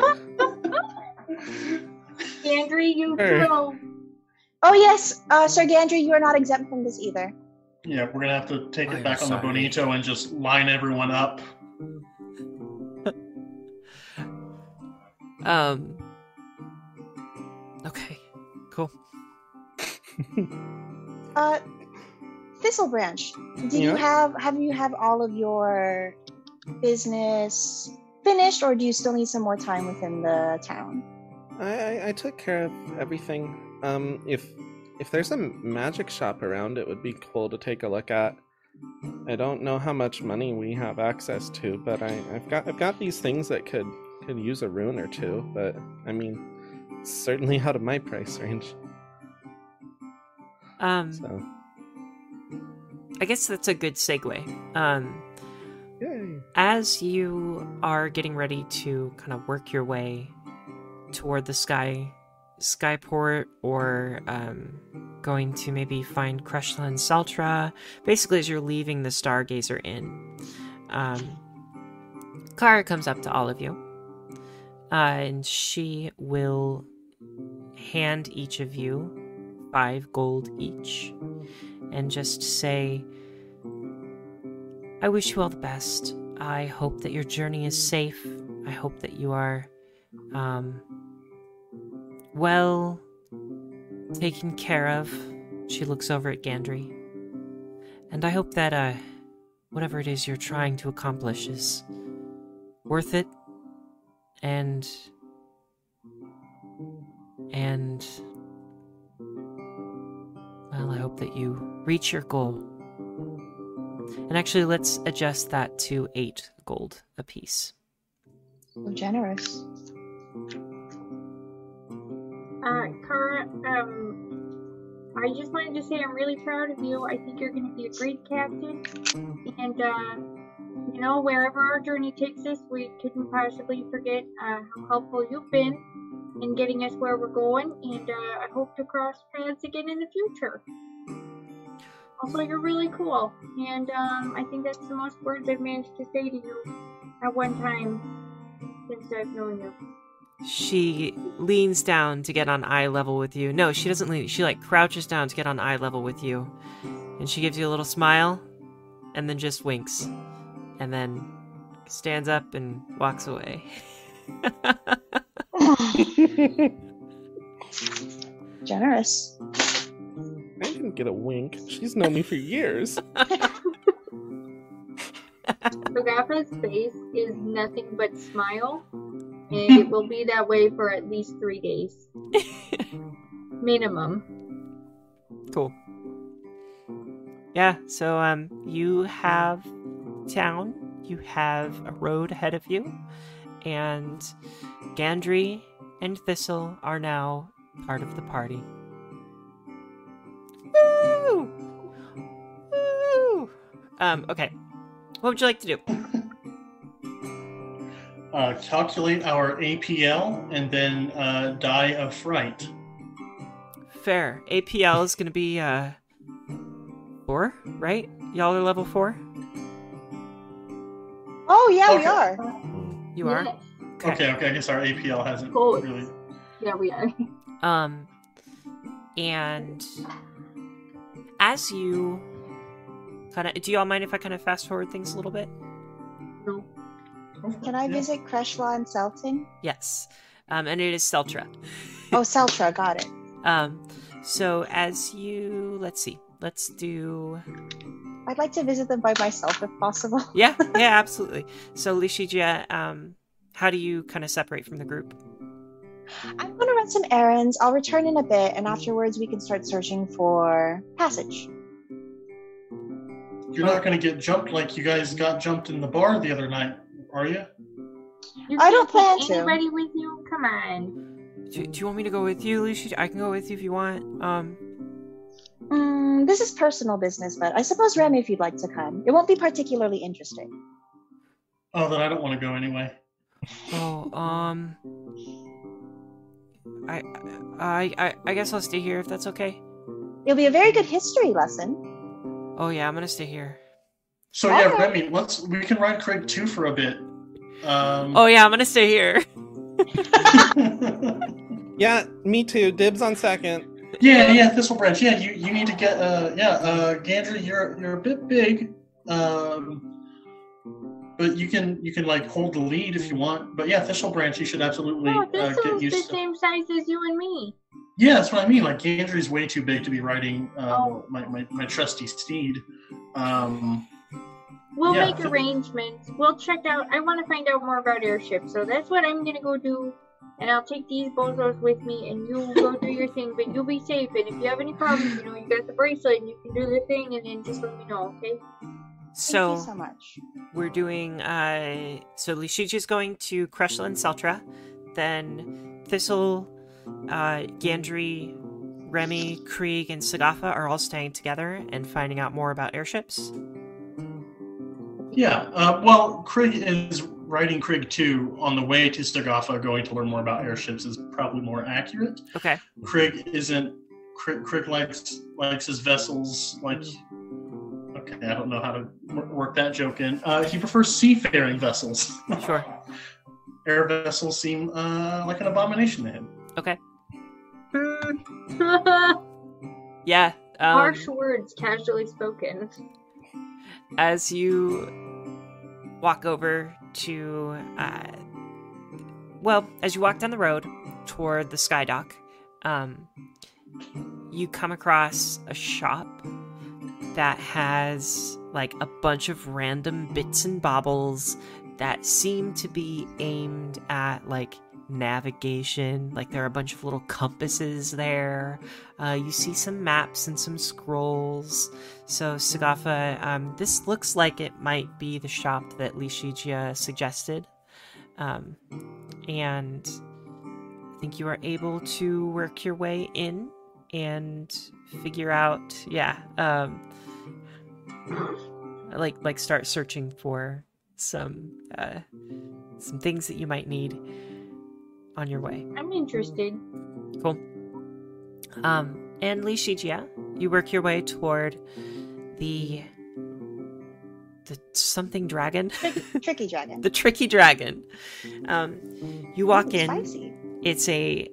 Andrew, you Sure. throw. Oh yes, uh, Sir Gandry, you are not exempt from this either. Yeah, we're gonna have to take I it am back on the sorry. bonito and just line everyone up. (laughs) Um. Okay. Cool. Uh, Thistle Branch, do you have have you have all of your business finished, or do you still need some more time within the town? I, I I took care of everything. Um, if if there's a magic shop around, it would be cool to take a look at. I don't know how much money we have access to, but I, I've got I've got these things that could could use a rune or two. But I mean, certainly out of my price range. Um. So I guess that's a good segue. Um. yay! as you are getting ready to kind of work your way toward the sky skyport or um, going to maybe find Kreshla and Seltra, basically as you're leaving the Stargazer Inn, um, Clara comes up to all of you, uh, and she will hand each of you five gold each, and just say, I wish you all the best. I hope that your journey is safe. I hope that you are um, well taken care of. She looks over at Gandry. And I hope that uh, whatever it is you're trying to accomplish is worth it. And. And. Well, I hope that you reach your goal. And actually, let's adjust that to eight gold apiece. So generous. Uh, Kara, um, I just wanted to say I'm really proud of you. I think you're going to be a great captain. And, uh, you know, wherever our journey takes us, we couldn't possibly forget uh, how helpful you've been in getting us where we're going. And uh, I hope to cross paths again in the future. Also, you're really cool. And um, I think that's the most words I've managed to say to you at one time since I've known you. She leans down to get on eye level with you. No, she doesn't lean. She like crouches down to get on eye level with you. And she gives you a little smile and then just winks. And then stands up and walks away. (laughs) (laughs) generous. I didn't get a wink. She's known me for years. (laughs) Sogafa's face is nothing but smile, and it will be that way for at least three days. Minimum. Cool. Yeah, so um you have town, you have a road ahead of you, and Gandry and Thistle are now part of the party. Um, okay. What would you like to do? Uh, calculate our APL and then uh, die of fright. Fair. APL is gonna be uh four, right? Y'all are level four? Oh yeah, we are. You are? Yes. Okay, okay. I guess our APL hasn't Cool. really. Yeah, we are. Um, and as you kind of, do y'all mind if I kind of fast forward things a little bit? No. Can I Yeah. visit Kreshla and Selting? Yes. Um, and it is Seltra. Oh, Seltra, got it. (laughs) Um, so as you, let's see, let's do, I'd like to visit them by myself if possible. (laughs) yeah, (laughs) yeah, absolutely. So Lishija, um, how do you kind of separate from the group? I'm gonna run some errands. I'll return in a bit, and afterwards we can start searching for passage. You're not going to get jumped like you guys got jumped in the bar the other night, are you? You I don't can't plan to. Anybody with you? Come on. Do, do you want me to go with you, Lucy? I can go with you if you want. Um, Mm, this is personal business, but I suppose Remy, if you'd like to come, it won't be particularly interesting. Oh, then I don't want to go anyway. oh, um, I, I, I, I guess I'll stay here if that's okay. It'll be a very good history lesson. Oh yeah, I'm gonna stay here. So yeah, Okay. Remy, let's we can ride Craig two for a bit. Um, Oh yeah, I'm gonna stay here. (laughs) (laughs) Yeah, me too. Dibs on second. yeah, yeah, Thistle Branch. Yeah, you, you need to get uh yeah uh Gandry, you're you're a bit big, um, but you can you can like hold the lead if you want. But yeah, Thistle Branch, you should absolutely Oh, uh, this get one's the used to. same size as you and me. Yeah, that's what I mean. Like Gandry's way too big to be riding uh, Oh. my, my my trusty steed. Um, We'll Yeah. make arrangements. We'll check out. I want to find out more about airships, so that's what I'm gonna go do. And I'll take these bozos with me, and you go do your thing. But you'll be safe. And if you have any problems, you know you got the bracelet, and you can do the thing, and then just let me know, okay? So, you so much. we're doing. Uh, so Lishiji's going to Kreshla and Seltra, then Thistle, uh, Gandry, Remy, Krieg, and Sogafa are all staying together and finding out more about airships. yeah. Uh, well, Krieg is writing Krieg two on the way to Stagafa, going to learn more about airships is probably more accurate. Okay. Krieg isn't. Krieg, Krieg likes likes his vessels like. Okay, I don't know how to work that joke in. Uh, he prefers seafaring vessels. (laughs) Sure. Air vessels seem uh, like an abomination to him. Okay. (laughs) Yeah. Um, Harsh words, casually spoken. as you walk over to uh, well as you walk down the road toward the sky dock um, you come across a shop that has like a bunch of random bits and baubles that seem to be aimed at like navigation. Like there are a bunch of little compasses there. Uh, you see some maps and some scrolls. So, Sogafa, um, this looks like it might be the shop that Lishijia suggested. Um, and I think you are able to work your way in and figure out, yeah, um, like like start searching for some uh, some things that you might need on your way. I'm interested. Cool. Um, and Lishijia, you work your way toward the the something dragon, Tricky dragon. (laughs) the tricky dragon. Um, you walk Ooh, in. Spicy. It's a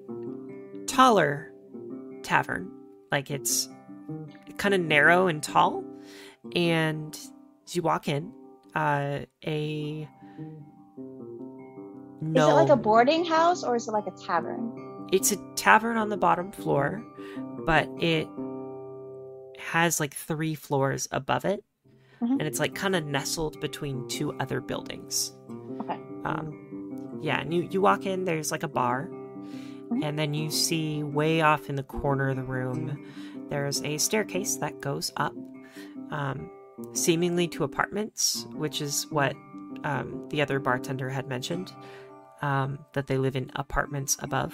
taller tavern, like it's kind of narrow and tall. And as you walk in, uh, a no, Is it like a boarding house or is it like a tavern? it's a tavern on the bottom floor, but it has like three floors above it, Mhm. and it's like kind of nestled between two other buildings. Okay. Um, yeah, and you you walk in. There's like a bar, Mhm. and then you see way off in the corner of the room, there's a staircase that goes up, um, seemingly to apartments, which is what um, the other bartender had mentioned. Um, that they live in apartments above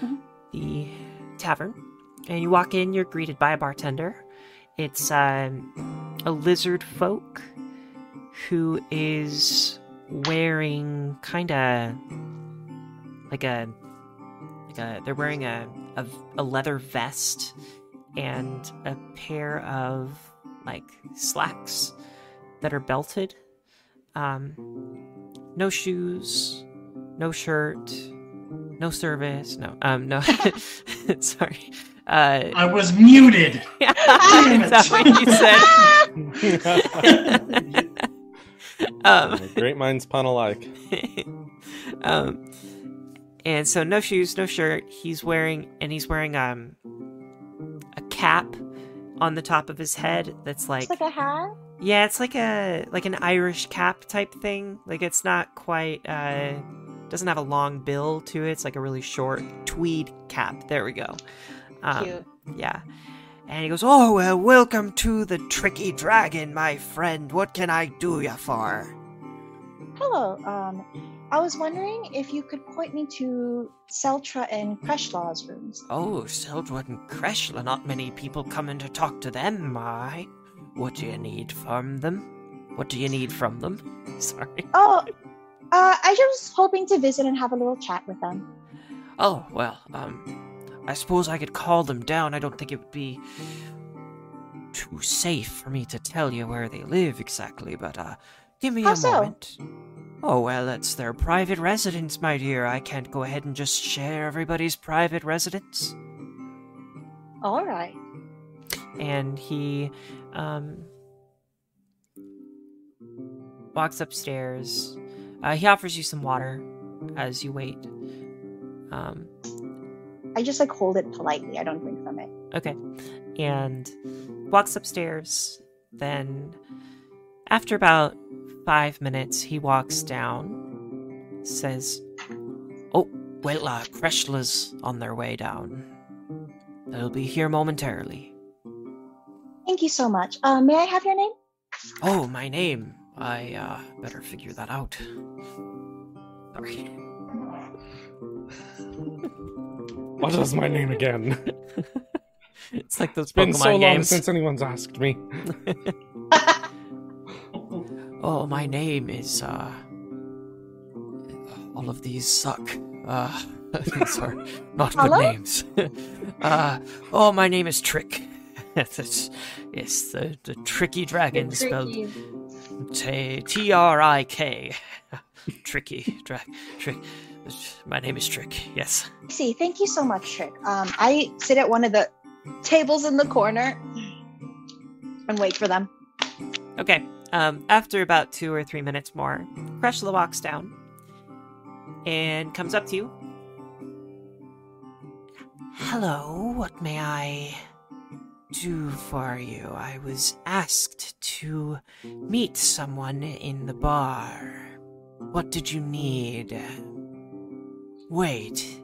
Mhm. the tavern. And you walk in, you're greeted by a bartender. It's um, a lizard folk who is wearing kind of like a like a they're wearing a, a a leather vest and a pair of like slacks that are belted Um, no shoes, no shirt, no service. No, um, no. (laughs) sorry. Uh, I was muted. Damn is that what you said? (laughs) um, Great minds pun alike. (laughs) um, and so no shoes, no shirt. He's wearing, and he's wearing um a cap on the top of his head that's like, It's like a hat. yeah, it's like a like an Irish cap type thing. Like it's not quite uh doesn't have a long bill to it. It's like a really short tweed cap. There we go. Um, Cute. yeah. And he goes, "Oh well, welcome to the Tricky Dragon, my friend. What can I do ya for?" Hello. Um, I was wondering if you could point me to Seltra and Kreshlaw's rooms. Oh, Sildwood and Kreshla, not many people coming to talk to them, my. What do you need from them? What do you need from them? (laughs) Sorry. Oh, uh, I just was hoping to visit and have a little chat with them. Oh, well, um, I suppose I could call them down. I don't think it would be too safe for me to tell you where they live exactly, but, uh, give me How a so? moment. Oh, well, it's their private residence, my dear. I can't go ahead and just share everybody's private residence. All right. and he um, walks upstairs. Uh, he offers you some water as you wait. Um, I just like hold it politely. I don't drink from it. okay, and walks upstairs. Then, after about five minutes, he walks down. Says, "Oh, well, uh, Kreshla's on their way down. They'll be here momentarily." Thank you so much. Uh, may I have your name? Oh, my name. I uh better figure that out. Sorry. (laughs) What is my name again? (laughs) It's like those It's been Pokemon so long since anyone's asked me. (laughs) Oh, my name is uh all of these suck. Uh (laughs) these are not good Hello? names. (laughs) uh oh my name is Trick. (laughs) That's, yes, the, the tricky dragon spelled Tricky. T T R I K. Tricky drag trick. My name is Trick. Yes. See. Thank you so much, Trick. Um, I sit at one of the tables in the corner and wait for them. Okay. Um, after about two or three minutes more, Kreshla walks down and comes up to you. Hello, what may I do for you? I was asked to meet someone in the bar. What did you need? Wait.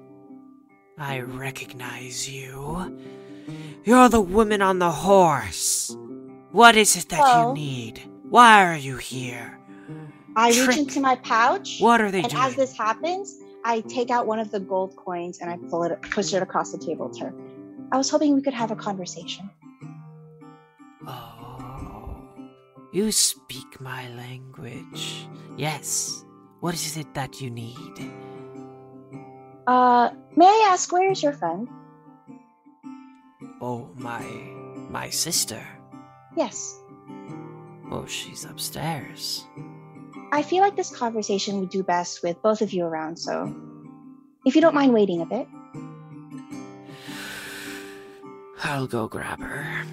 I recognize you. You're the woman on the horse. What is it that Hello? you need? Why are you here? I Trick. reach into my pouch, What are they and doing? as this happens, I take out one of the gold coins and I pull it, push it across the table to her. I was hoping we could have a conversation. Oh, you speak my language. Yes. What is it that you need? Uh, may I ask where is your friend? Oh, my my sister. Yes. Oh, she's upstairs. I feel like this conversation would do best with both of you around, so if you don't mind waiting a bit. I'll go grab her.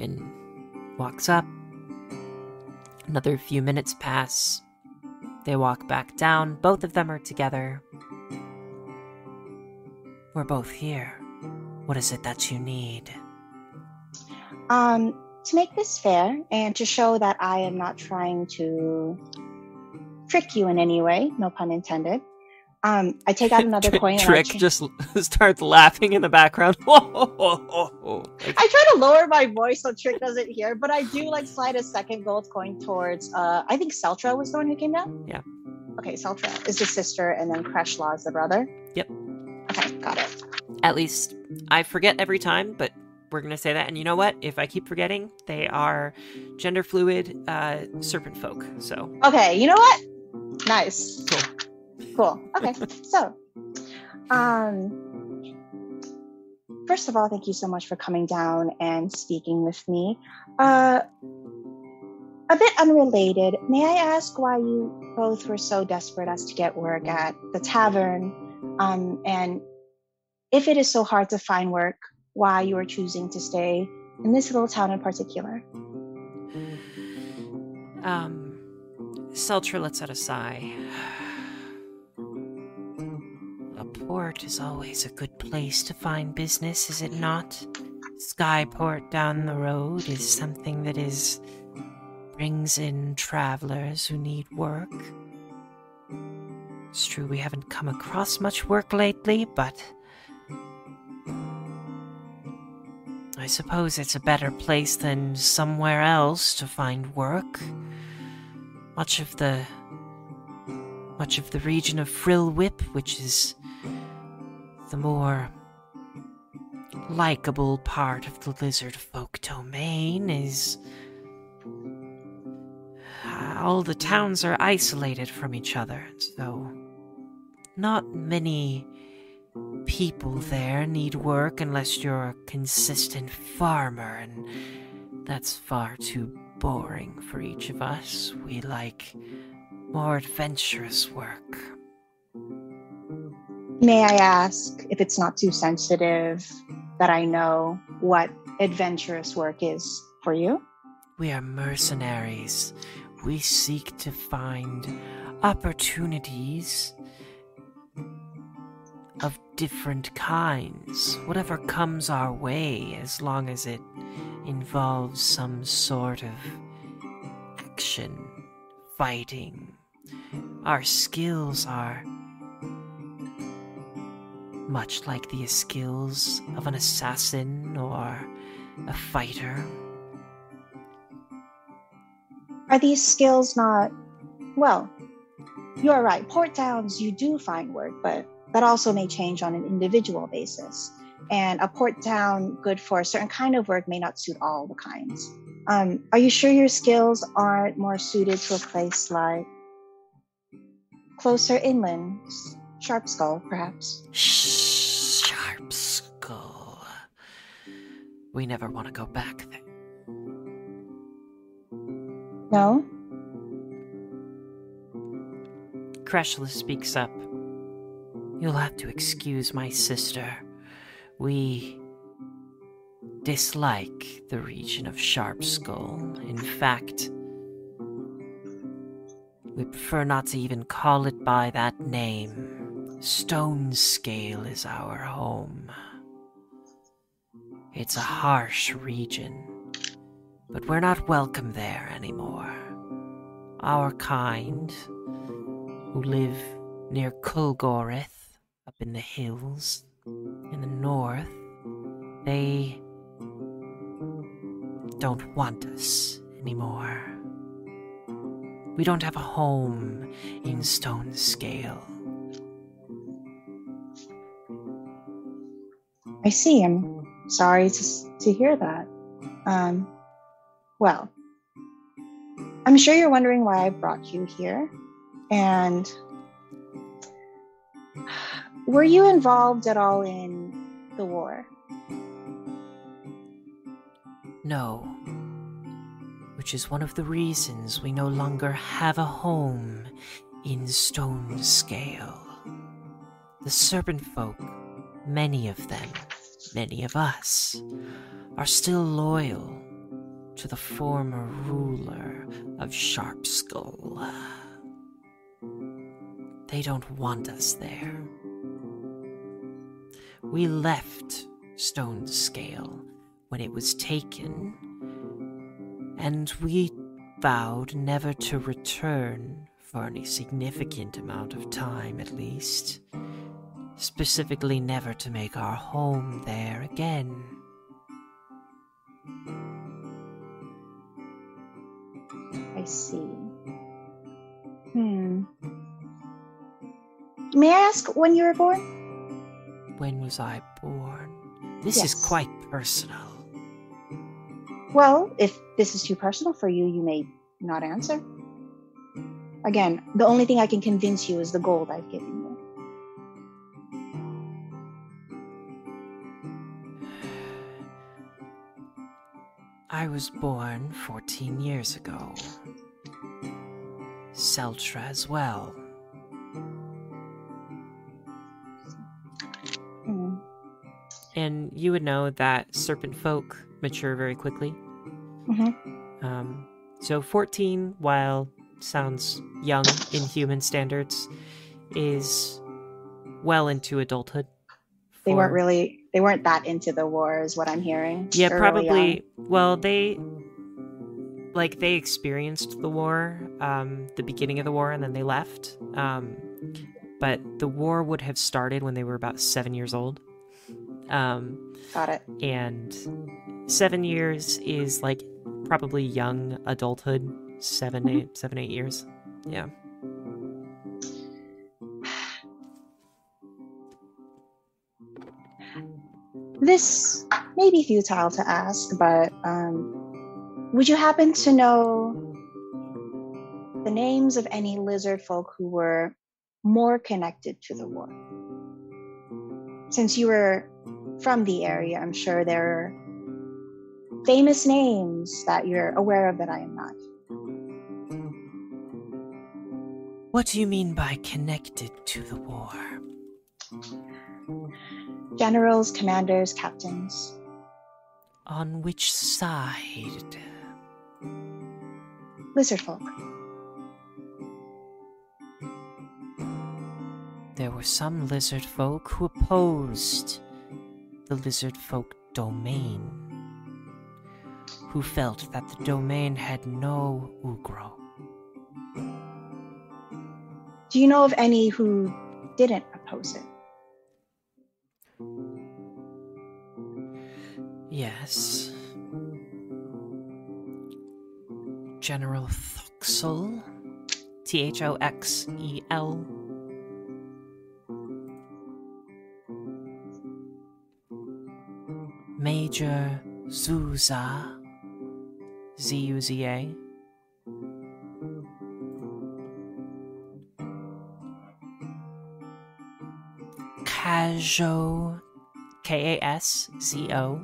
And walks up. Another few minutes pass. They walk back down. Both of them are together. We're both here. What is it that you need? Um, to make this fair and to show that I am not trying to trick you in any way, no pun intended, um, I take out (laughs) another Trick, coin. and I Trick just (laughs) starts laughing in the background. (laughs) I try to lower my voice so Trick doesn't hear, but I do like slide a second gold coin towards. Uh, I think Seltra was the one who came down. Yeah. Okay, Seltra is the sister, and then Kreshlaw is the brother. Yep. Okay, got it. At least I forget every time, but we're gonna say that. And you know what? If I keep forgetting, they are gender fluid uh, serpent folk. So Okay, you know what? Nice. Cool. Cool. Okay, (laughs) so, um, first of all, thank you so much for coming down and speaking with me. Uh, a bit unrelated, may I ask why you both were so desperate as to get work at the tavern? Um, and if it is so hard to find work, why you are choosing to stay in this little town in particular? Um, Seltra lets out a sigh. A port is always a good place to find business, is it not? Skyport down the road is something that is brings in travelers who need work. It's true we haven't come across much work lately, but I suppose it's a better place than somewhere else to find work. Much of the much of the region of Frillwhip, which is the more likable part of the lizard folk domain, is all the towns are isolated from each other, so not many people there need work unless you're a consistent farmer, and that's far too boring for each of us. We like more adventurous work. May I ask, if it's not too sensitive, that I know what adventurous work is for you? We are mercenaries. We seek to find opportunities different kinds, whatever comes our way, as long as it involves some sort of action, fighting. Our skills are much like the skills of an assassin or a fighter. Are these skills not, well, you're right. Port towns, you do find work, but that also may change on an individual basis. And a port town good for a certain kind of work may not suit all the kinds. Um, are you sure your skills aren't more suited to a place like closer inland, Sharp Skull, perhaps? Sharp Skull. We never want to go back there. No? Kreshla speaks up. You'll have to excuse my sister. We dislike the region of Sharp Skull. In fact, we prefer not to even call it by that name. Stone Scale is our home. It's a harsh region, but we're not welcome there anymore. Our kind, who live near Kulgorith, up in the hills in the north, they don't want us anymore. We don't have a home in Stone Scale. I see. I'm sorry to, to hear that. Um, well, I'm sure you're wondering why I brought you here. And were you involved at all in the war? No. Which is one of the reasons we no longer have a home in Stone Scale. The Serpent Folk, many of them, many of us, are still loyal to the former ruler of Sharp Skull. They don't want us there. We left Stone Scale when it was taken, and we vowed never to return for any significant amount of time at least. Specifically, never to make our home there again. I see. Hmm. May I ask when you were born? When was I born? This is quite personal. Well, if this is too personal for you, you may not answer. Again, the only thing I can convince you is the gold I've given you. I was born 14 years ago. Seltra as well. Hmm. And you would know that serpent folk mature very quickly. Mhm. Um, so 14, while sounds young in human standards, is well into adulthood. They weren't really. They weren't that into the war, is what I'm hearing. Yeah, probably. Well, they like they experienced the war, um, the beginning of the war, and then they left. Um, but the war would have started when they were about seven years old. Um. Got it. and seven years is like probably young adulthood. 7 Mhm. eight, seven, eight years. Yeah. This may be futile to ask, but um, would you happen to know the names of any lizard folk who were more connected to the war? Since you were from the area, I'm sure there are famous names that you're aware of that I am not. What do you mean by connected to the war? Generals, commanders, captains. On which side? Lizard There were some lizard folk who opposed the lizard folk domain, who felt that the domain had no Ugro. Do you know of any who didn't oppose it? Yes. General Thoxel. T H O X E L. Major Zuza. Z U Z A. Kaszo. K A S Z O.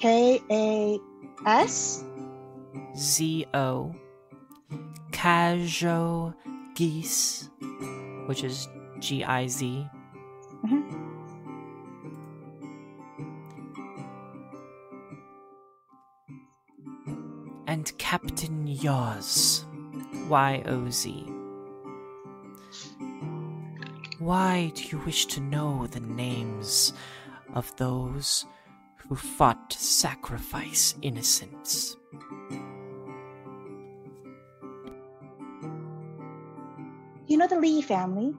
K A S? Z O. Kajo Geese, which is G I Z. Mhm. Captain Yoz, Y O Z. Why do you wish to know the names of those who fought to sacrifice innocence? You know the Lee family?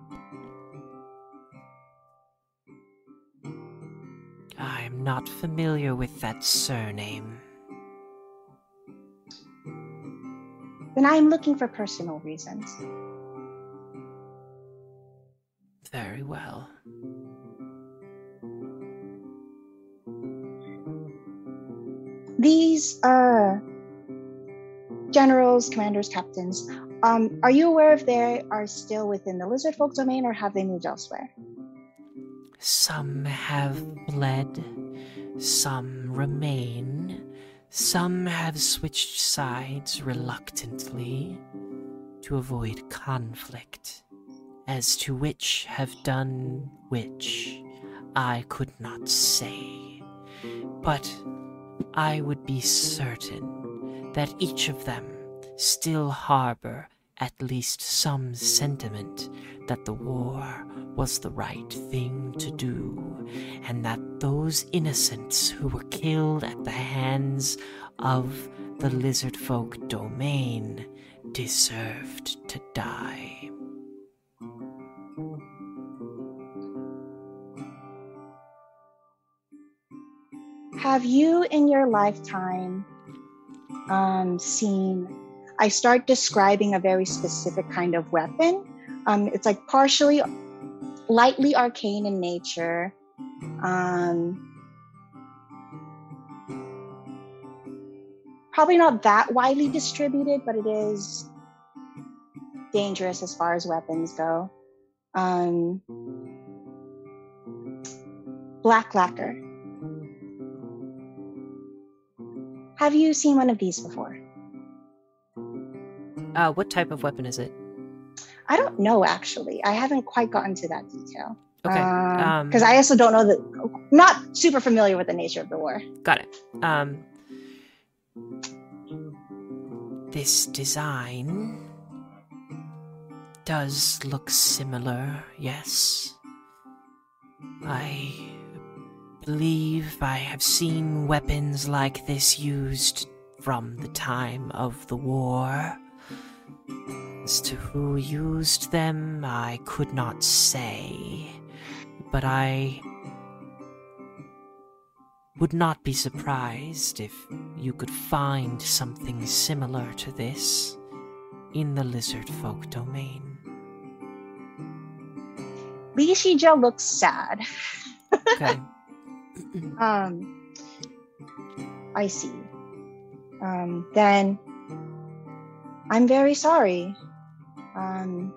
I'm not familiar with that surname. Then I'm looking for personal reasons. Very well. These uh generals, commanders, captains, um, are you aware if they are still within the lizard folk domain or have they moved elsewhere? Some have fled, some remain, some have switched sides reluctantly to avoid conflict. As to which have done which, I could not say. But I would be certain that each of them still harbor at least some sentiment that the war was the right thing to do, and that those innocents who were killed at the hands of the lizard folk domain deserved to die. Have you in your lifetime um, seen? I start describing a very specific kind of weapon. Um, it's like partially lightly arcane in nature. Um, probably not that widely distributed, but it is dangerous as far as weapons go. Um, black lacquer. have you seen one of these before? Uh, what type of weapon is it? I don't know actually. I haven't quite gotten to that detail. Okay. Um, Because I also don't know that. Not super familiar with the nature of the war. Got it. Um, this design does look similar, yes. I believe I have seen weapons like this used from the time of the war. As to who used them, I could not say, but I would not be surprised if you could find something similar to this in the lizard folk domain. Li Shijia looks sad. Okay. (laughs) (clears throat) Um, I see. Um, then I'm very sorry um,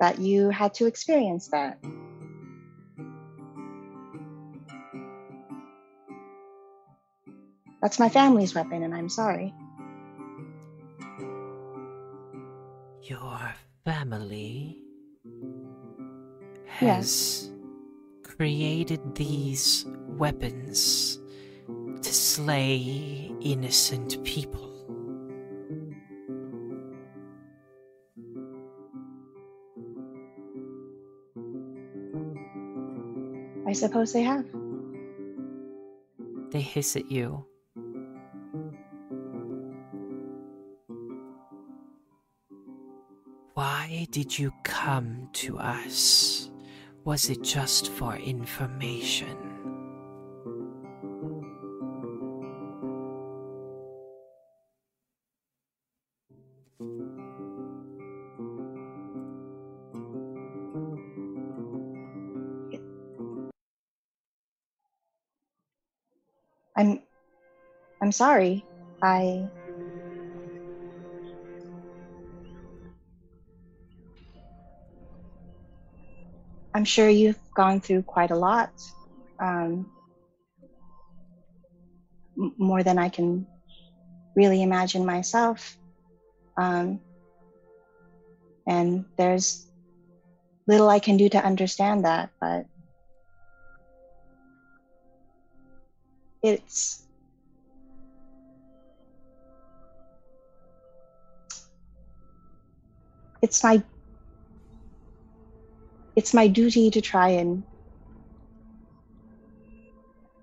that you had to experience that. That's my family's weapon, and I'm sorry. Your family Yes. has created these weapons to slay innocent people. I suppose they have. They hiss at you. Why did you come to us? Was it just for information? I'm sorry. I I'm sure you've gone through quite a lot. Um, m- more than I can really imagine myself. Um, and there's little I can do to understand that, but it's it's my it's my duty to try and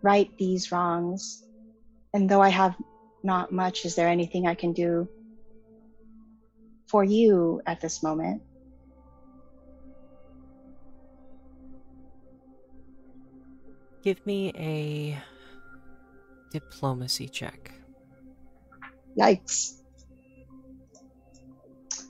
right these wrongs. And though i have not much is there anything i can do for you at this moment? Give me a diplomacy check. yikes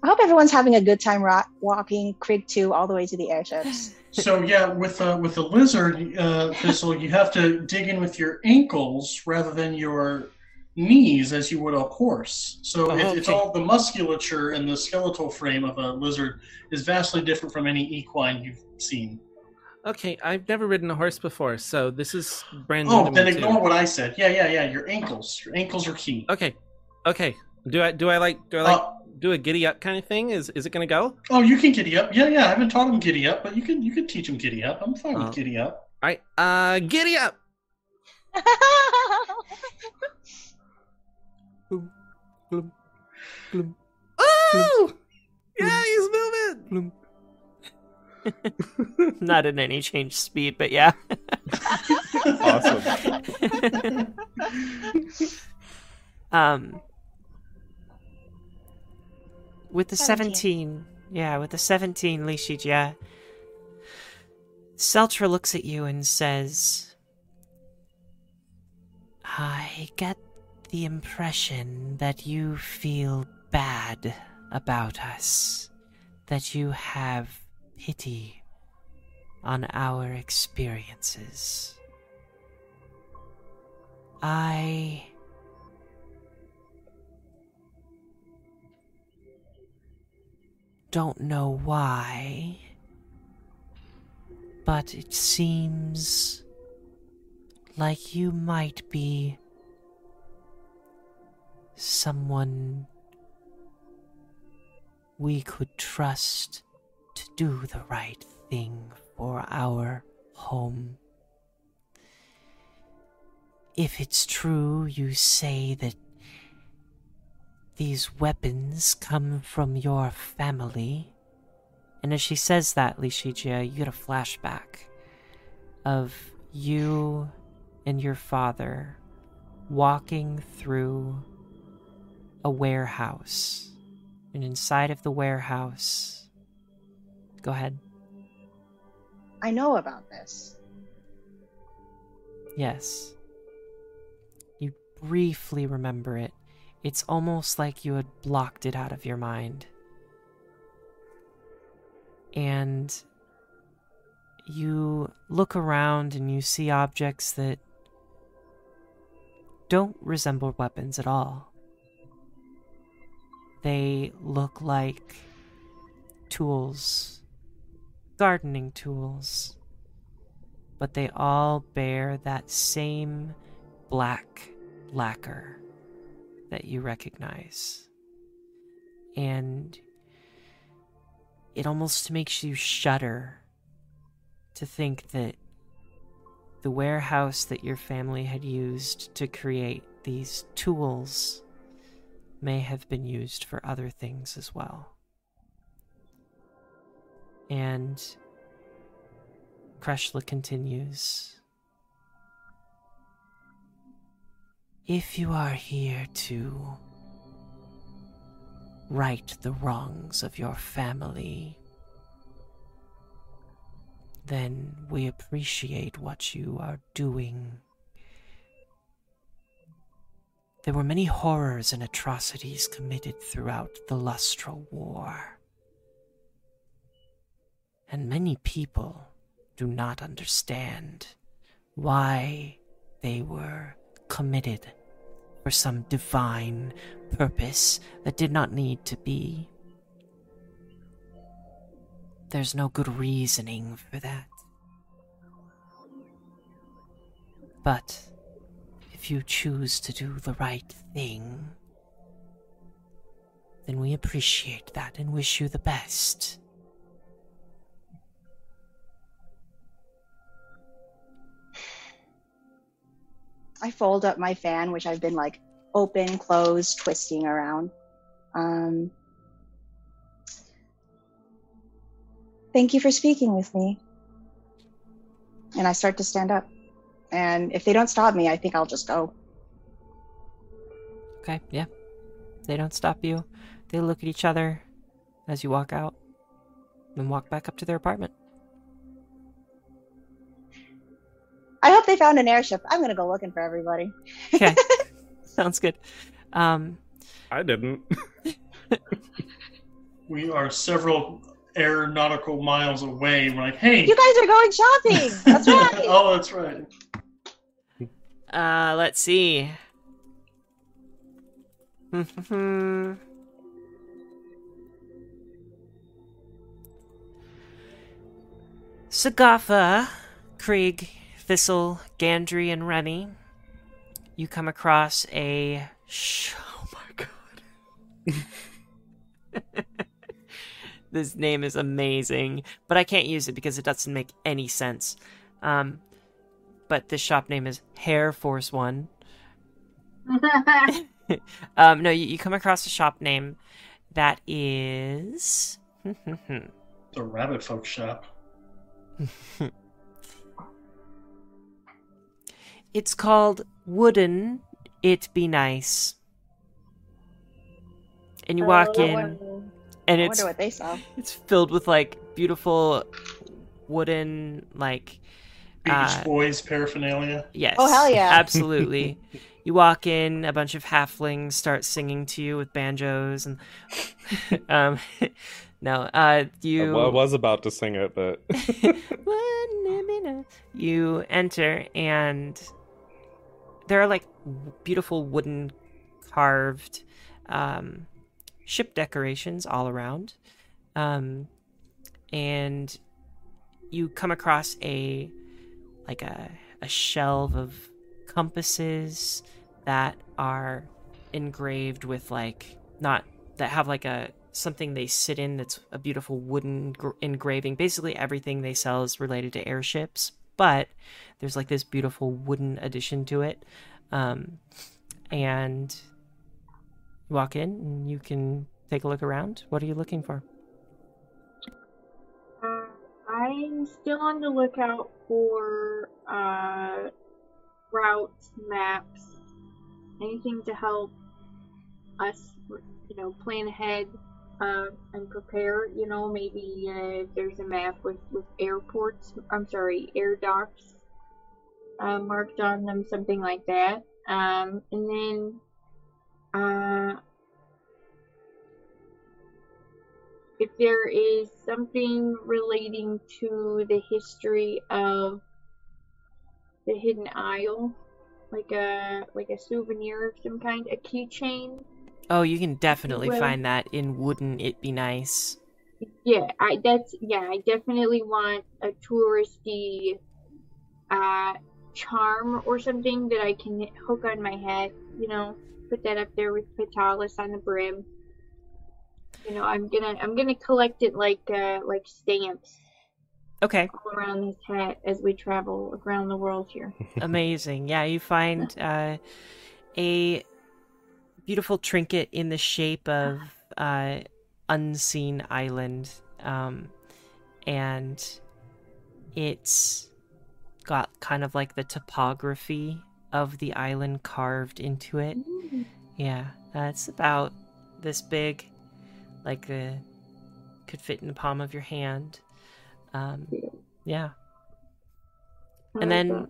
i hope everyone's having a good time ro- walking Krieg 2 all the way to the airships (laughs) So yeah, with a with a lizard uh, thistle, you have to dig in with your ankles rather than your knees, as you would a horse. So Oh, it, it's okay. all the musculature and the skeletal frame of a lizard is vastly different from any equine you've seen. Okay, I've never ridden a horse before, so this is brand new Oh, to then me ignore too. what I said. Yeah, yeah, yeah. Your ankles. Your ankles are key. Okay, okay. Do I do I like do I like Uh, do a giddy up kind of thing? Is is it gonna go? oh, you can giddy up. Yeah, yeah. I haven't taught him giddy up, but you can you can teach him giddy up. I'm fine Oh. with giddy up. All right, uh, giddy up. (laughs) Oh, yeah, he's moving. (laughs) Not in any change speed, but yeah. (laughs) Awesome. um with the 17. 17, yeah with the 17 lishija seltra looks at you and says i get the impression that you feel bad about us that you have pity on our experiences. I don't know why, but it seems like you might be someone we could trust to do the right thing for our home. If it's true you say that these weapons come from your family, and as she says that, Lishigia, you get a flashback of you and your father walking through a warehouse. And inside of the warehouse, go ahead. I know about this. Yes. You briefly remember it. It's almost like you had blocked it out of your mind. And you look around and you see objects that don't resemble weapons at all. They look like tools, gardening tools, but they all bear that same black lacquer that you recognize. And it almost makes you shudder to think that the warehouse that your family had used to create these tools may have been used for other things as well. And Kreshla continues. If you are here to right the wrongs of your family, then we appreciate what you are doing. There were many horrors and atrocities committed throughout the Lustral War. And many people do not understand why they were committed for some divine purpose that did not need to be. There's no good reasoning for that. But if you choose to do the right thing, then we appreciate that and wish you the best. I fold up my fan, which I've been like open, closed, twisting around. Um, Thank you for speaking with me. And I start to stand up. And if they don't stop me, I think I'll just go. Okay, yeah. They don't stop you. They look at each other as you walk out and walk back up to their apartment. I hope they found an airship. I'm gonna go looking for everybody. Okay. (laughs) Sounds good. Um I didn't. (laughs) we are several aeronautical miles away. We're like, hey, You guys are going shopping. That's (laughs) right. oh, that's right. Uh, let's see. Sogafa, Krieg, Thistle, Gandry, and Remy. You come across a. Sh- oh my god. (laughs) this name is amazing, but I can't use it because it doesn't make any sense. Um, but this shop name is Hair Force One. (laughs) um, no, you, you come across a shop name that is (laughs) the Rabbit Folk Shop. It's called Wooden It Be Nice. And you walk Oh, in, and I it's wonder what they saw. it's filled with like beautiful wooden like Beach Uh, Boys paraphernalia. Yes. Oh, hell yeah. Absolutely. (laughs) you walk in, a bunch of halflings start singing to you with banjos and (laughs) um (laughs) no, uh you I was about to sing it, but you enter and there are like beautiful wooden carved um ship decorations all around. Um and you come across a like a, a shelf of compasses that are engraved with like not that have like a something they sit in that's a beautiful wooden gr- engraving. Basically, everything they sell is related to airships, but there's like this beautiful wooden addition to it. Um, and walk in and you can take a look around. What are you looking for? Uh, I'm still on the lookout for uh, routes, maps, anything to help us, you know, plan ahead uh, and prepare. You know, maybe uh, if there's a map with, with airports, I'm sorry, air docks uh, marked on them, something like that. Um, and then uh, if there is something relating to the history of the hidden isle, like a like a souvenir of some kind, a keychain. Oh, you can definitely Well- find that in Wouldn't It Be Nice? Yeah, I that's yeah, I definitely want a touristy uh charm or something that I can hook on my head, you know, put that up there with Petalis on the brim. You know, I'm gonna I'm gonna collect it like uh like stamps Okay, all around this hat as we travel around the world here. amazing. Yeah, you find uh, a beautiful trinket in the shape of uh, unseen island, um, and it's got kind of like the topography of the island carved into it. Yeah, uh, it's about this big, like uh, could fit in the palm of your hand. Um, yeah. And then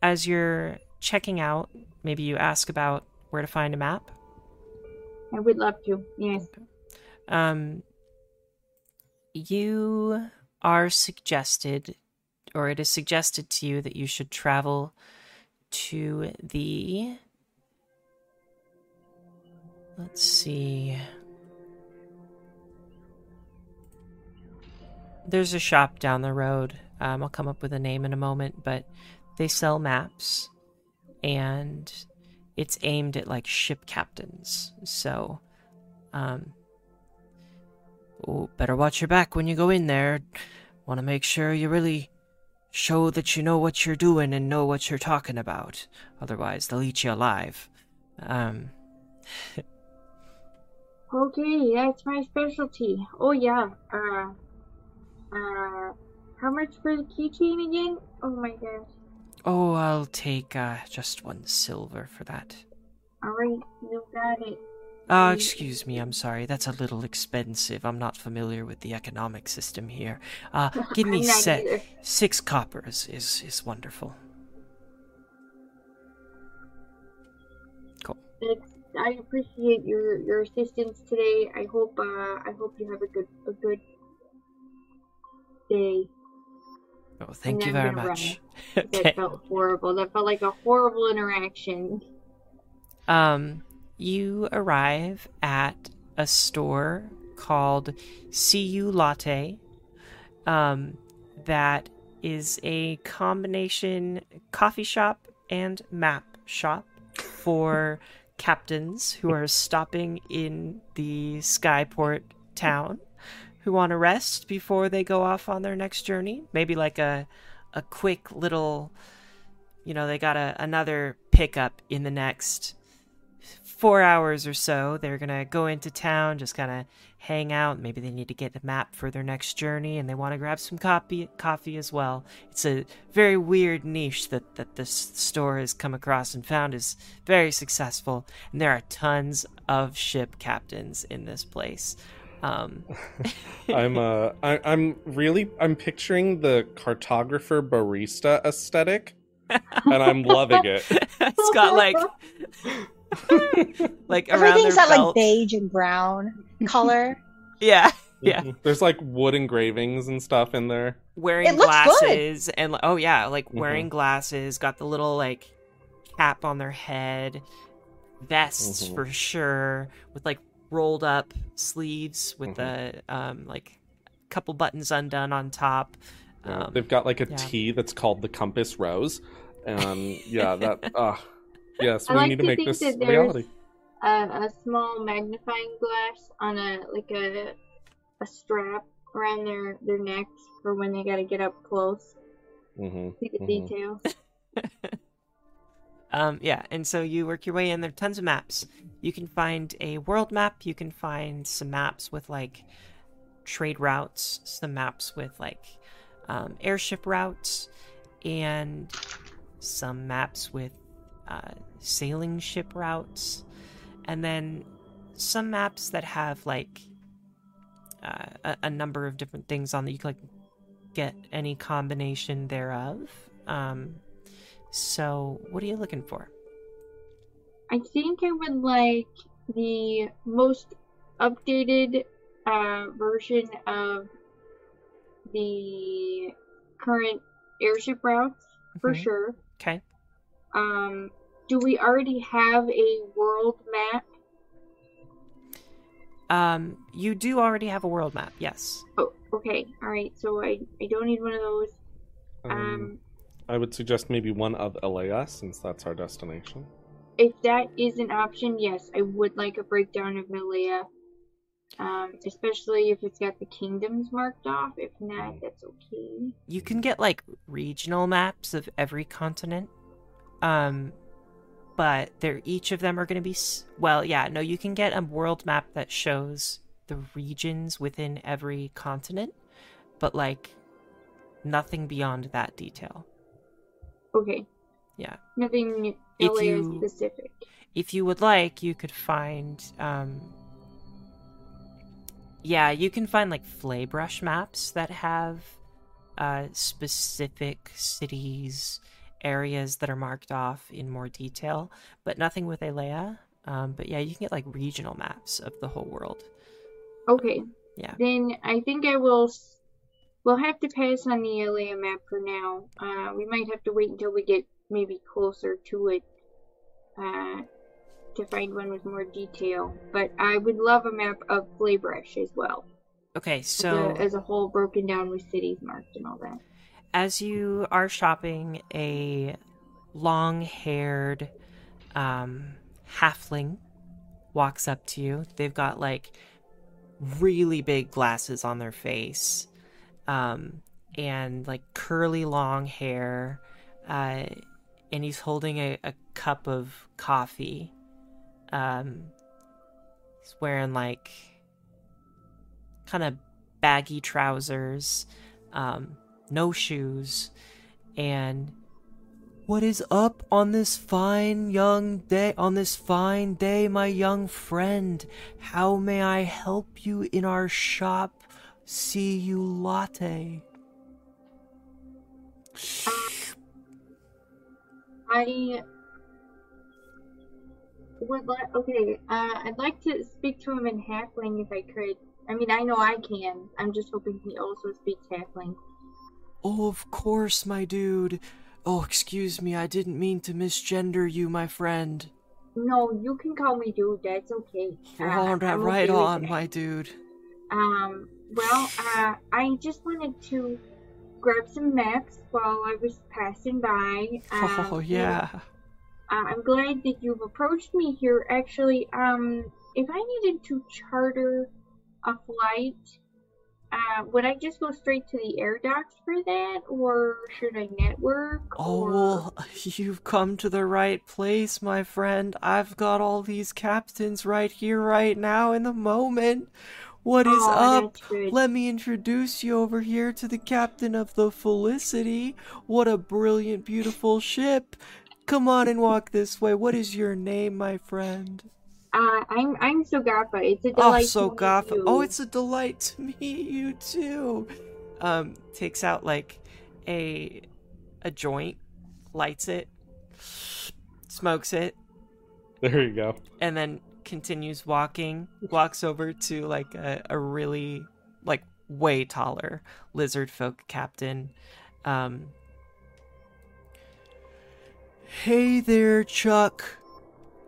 as you're checking out, maybe you ask about where to find a map. I would love to. Yes. Um, you are suggested, or it is suggested to you that you should travel to the. Let's see. There's a shop down the road. Um, I'll come up with a name in a moment, but they sell maps, and it's aimed at like ship captains. So, um, better watch your back when you go in there. Want to make sure you really show that you know what you're doing and know what you're talking about. Otherwise, they'll eat you alive. Um, (laughs) Okay, that's my specialty. Oh yeah. Uh uh how much for the keychain again? Oh my gosh. Oh, I'll take uh, just one silver for that. Alright, you got it. Ah, excuse me, I'm sorry. That's a little expensive. I'm not familiar with the economic system here. (laughs) Uh, give me I'm se- either. six coppers is, is wonderful. Cool. It's, I appreciate your your assistance today. I hope uh I hope you have a good a good day. Oh, thank you very much. That (laughs) okay. felt horrible. That felt like a horrible interaction. Um, you arrive at a store called See You Latte. Um, that is a combination coffee shop and map shop for captains who are stopping in the Skyport town who want to rest before they go off on their next journey. Maybe like a a quick little you know, they got a, another pickup in the next four hours or so. They're gonna go into town, just kind of hang out. Maybe they need to get a map for their next journey, and they want to grab some coffee, coffee as well. It's a very weird niche that that this store has come across and found is very successful. And there are tons of ship captains in this place. Um, (laughs) I'm uh I, I'm really I'm picturing the cartographer barista aesthetic and I'm loving it. (laughs) it's got like (laughs) like around Everything's their that like beige and brown color. Yeah, yeah. Mhm. There's like wood engravings and stuff in there. wearing It looks good. glasses and li- oh yeah, like Mm-hmm. wearing glasses, got the little like cap on their head, vests Mhm. for sure, with like rolled up sleeves with Mm-hmm. the um like couple buttons undone on top. Um, They've got like a yeah. tea that's called the compass rose. And yeah, that (laughs) uh yes, I we like need to to make this that reality. a, a small magnifying glass on a like a a strap around their their necks for when they got to get up close. Mm-hmm. See the Mhm. details. (laughs) Um, yeah, and so you work your way in. There are tons of maps. You can find a world map. You can find some maps with like trade routes, some maps with like um, airship routes, and some maps with uh, sailing ship routes, and then some maps that have like uh, a, a number of different things on that you can like get any combination thereof. Um, so, what are you looking for? I think I would like the most updated uh, version of the current airship routes for Mhm. sure. Okay. Um, do we already have a world map? Um, you do already have a world map, yes. Oh, okay. All right. So I I don't need one of those. Um, Um, I would suggest maybe one of LAS since that's our destination. if that is an option, yes, I would like a breakdown of Malaya. Um, especially if it's got the kingdoms marked off. If not, that's okay. You can get like regional maps of every continent. Um, but they're each of them are going to be s- well, yeah, no, you can get a world map that shows the regions within every continent, but like nothing beyond that detail. Okay. Yeah. Nothing If LA you- specific. if you would like, you could find um yeah, you can find like Flaebrush maps that have uh specific cities, areas that are marked off in more detail, but nothing with Alea. Um, but yeah, you can get like regional maps of the whole world. Okay. Yeah. Then I think I will. We'll have to pass on the LA map for now. Uh, we might have to wait until we get maybe closer to it uh, to find one with more detail. But I would love a map of Flaebrush as well. Okay, as so a- as a whole, broken down with cities marked and all that. as you are shopping, a long haired um, halfling walks up to you. They've got like really big glasses on their face um, and like curly long hair. Uh, and he's holding a, a cup of coffee. Um, he's wearing like kind of baggy trousers. Um, no shoes, and what is up on this fine young day? On this fine day, my young friend, how may I help you in our shop? See you latte. I would like. Okay, uh, I'd like to speak to him in Halfling if I could. I mean, I know I can. I'm just hoping he also speaks Halfling. Oh, of course, my dude. Oh, excuse me, I didn't mean to misgender you, my friend. No, you can call me dude. That's okay. Uh, right, okay on, that. my dude. Um. Well, uh, I just wanted to grab some maps while I was passing by. (laughs) Um, Oh, and, yeah. uh, I'm glad that you've approached me here. Actually, um, if I needed to charter a flight, uh, would I just go straight to the air docks for that, or should I network? Oh, or... (laughs) well, you've come to the right place, my friend. I've got all these captains right here, right now, in the moment. What is Aw, up? that's. Let me introduce you over here to the captain of the Felicity. What a brilliant, beautiful ship. Come on and walk this way. What is your name, my friend? Uh, I'm I'm Sogafa. It's a Oh, delight to so meet you. Oh, it's a delight to meet you too. Um, takes out like a a joint, lights it, smokes it, There you go. and then continues walking. Walks over to like a, a really like way taller lizard folk captain. Um, hey there, Chuck.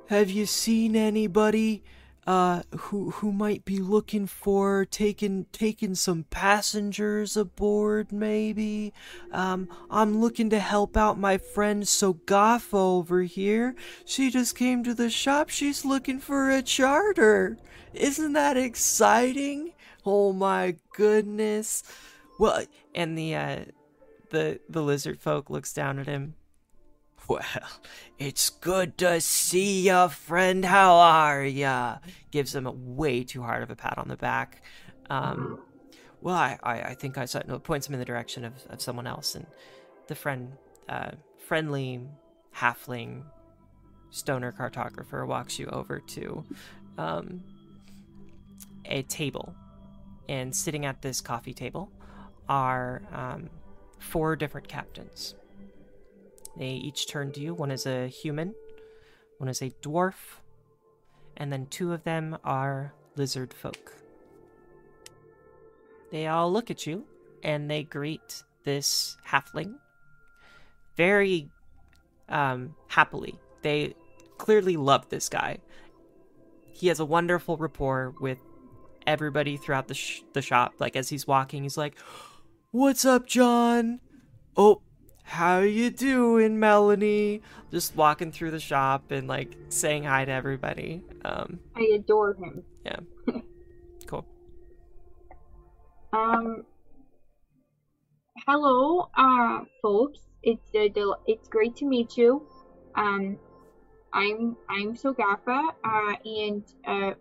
Have you seen anybody? Uh who who might be looking for taking taking some passengers aboard maybe. Um i'm looking to help out my friend sogafa over here. She just came to the shop. She's looking for a charter. Isn't that exciting? Oh my goodness. Well and the uh the the lizard folk looks down at him well, it's good to see ya, friend. How are ya? Gives him a way too hard of a pat on the back. Um, well, I, I, I think I saw, no, points him in the direction of, of someone else, and the friend, uh, friendly halfling stoner cartographer walks you over to um, a table. And sitting at this coffee table are um, four different captains. They each turn to you. One is a human, one is a dwarf, and then two of them are lizard folk. They all look at you and they greet this halfling very um, happily. They clearly love this guy. He has a wonderful rapport with everybody throughout the sh- the shop. Like as he's walking, he's like, "What's up, John? Oh, how you doing, Melanie? Just walking through the shop and like saying hi to everybody. Um, I adore him. Yeah. (laughs) cool. Um. Hello, uh, folks. It's uh, del- it's great to meet you. Um, I'm I'm Sogafa, uh, and uh,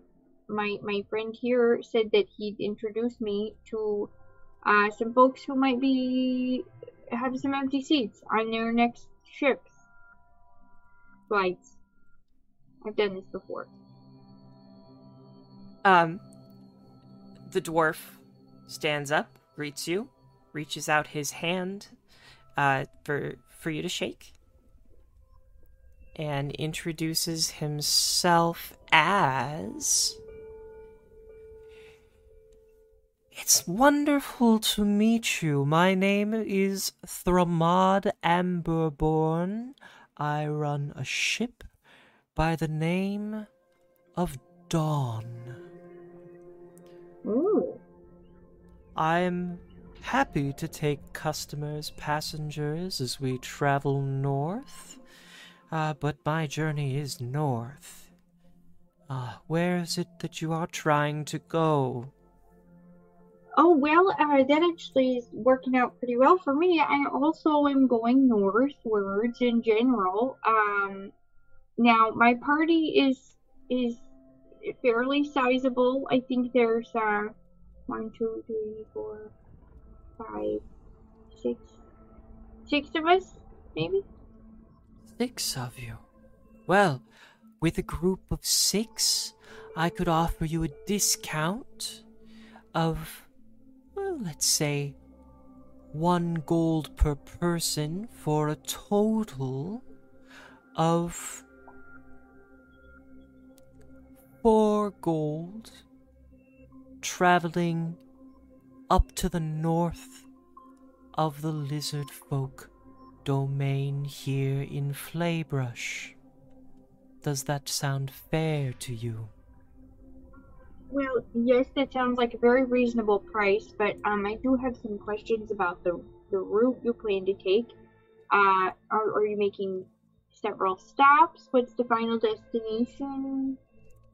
my my friend here said that he'd introduce me to uh, some folks who might be have some empty seats on their next ships flights. I've done this before. Um, the dwarf stands up, greets you, reaches out his hand uh, for for you to shake, and introduces himself as. It's wonderful to meet you. My name is Thramad Amberborn. I run a ship by the name of Dawn. Ooh. I'm happy to take customers, passengers as we travel north. Uh, but my journey is north. Uh, where is it that you are trying to go? Oh well, uh, that actually is working out pretty well for me. I also am going northwards in general. Um, now my party is is fairly sizable. I think there's uh one, two, three, four, five, six, six of us, maybe. Six of you. Well, with a group of six, I could offer you a discount of, let's say, one gold per person for a total of four gold traveling up to the north of the lizard folk domain here in Flaebrush. Does that sound fair to you? Well, yes, that sounds like a very reasonable price, but um, I do have some questions about the the route you plan to take. Uh, are, are you making several stops? What's the final destination?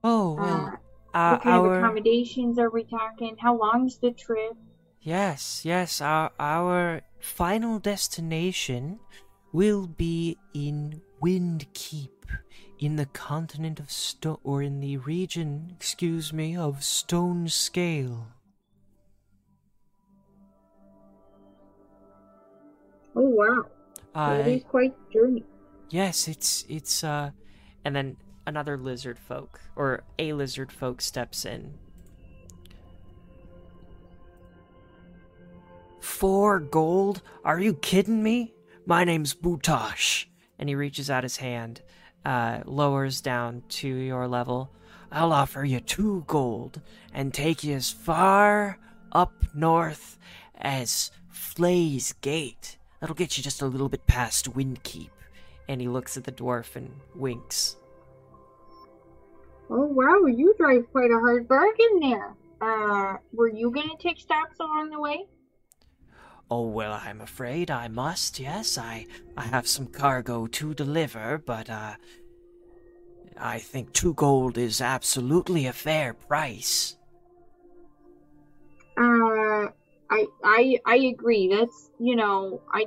Oh, well, Uh, uh, what kind of our. accommodations are we talking? How long's the trip? Yes, yes, our, our final destination will be in Windkeep, in the continent of Stone, or in the region, excuse me, of Stone Scale. Oh wow, that is quite journey. yes, it's, it's, uh, and then another lizard folk, or a lizard folk steps in. Four gold? Are you kidding me? My name's Butash. And he reaches out his hand, uh, lowers down to your level. I'll offer you two gold and take you as far up north as Flay's Gate. That'll get you just a little bit past Windkeep. And he looks at the dwarf and winks. Oh wow, you drive quite a hard bargain there. Uh, were you gonna take stops along the way? Oh well, I'm afraid I must. Yes, I I have some cargo to deliver, but uh, I think two gold is absolutely a fair price. Uh, I I I agree. That's you know I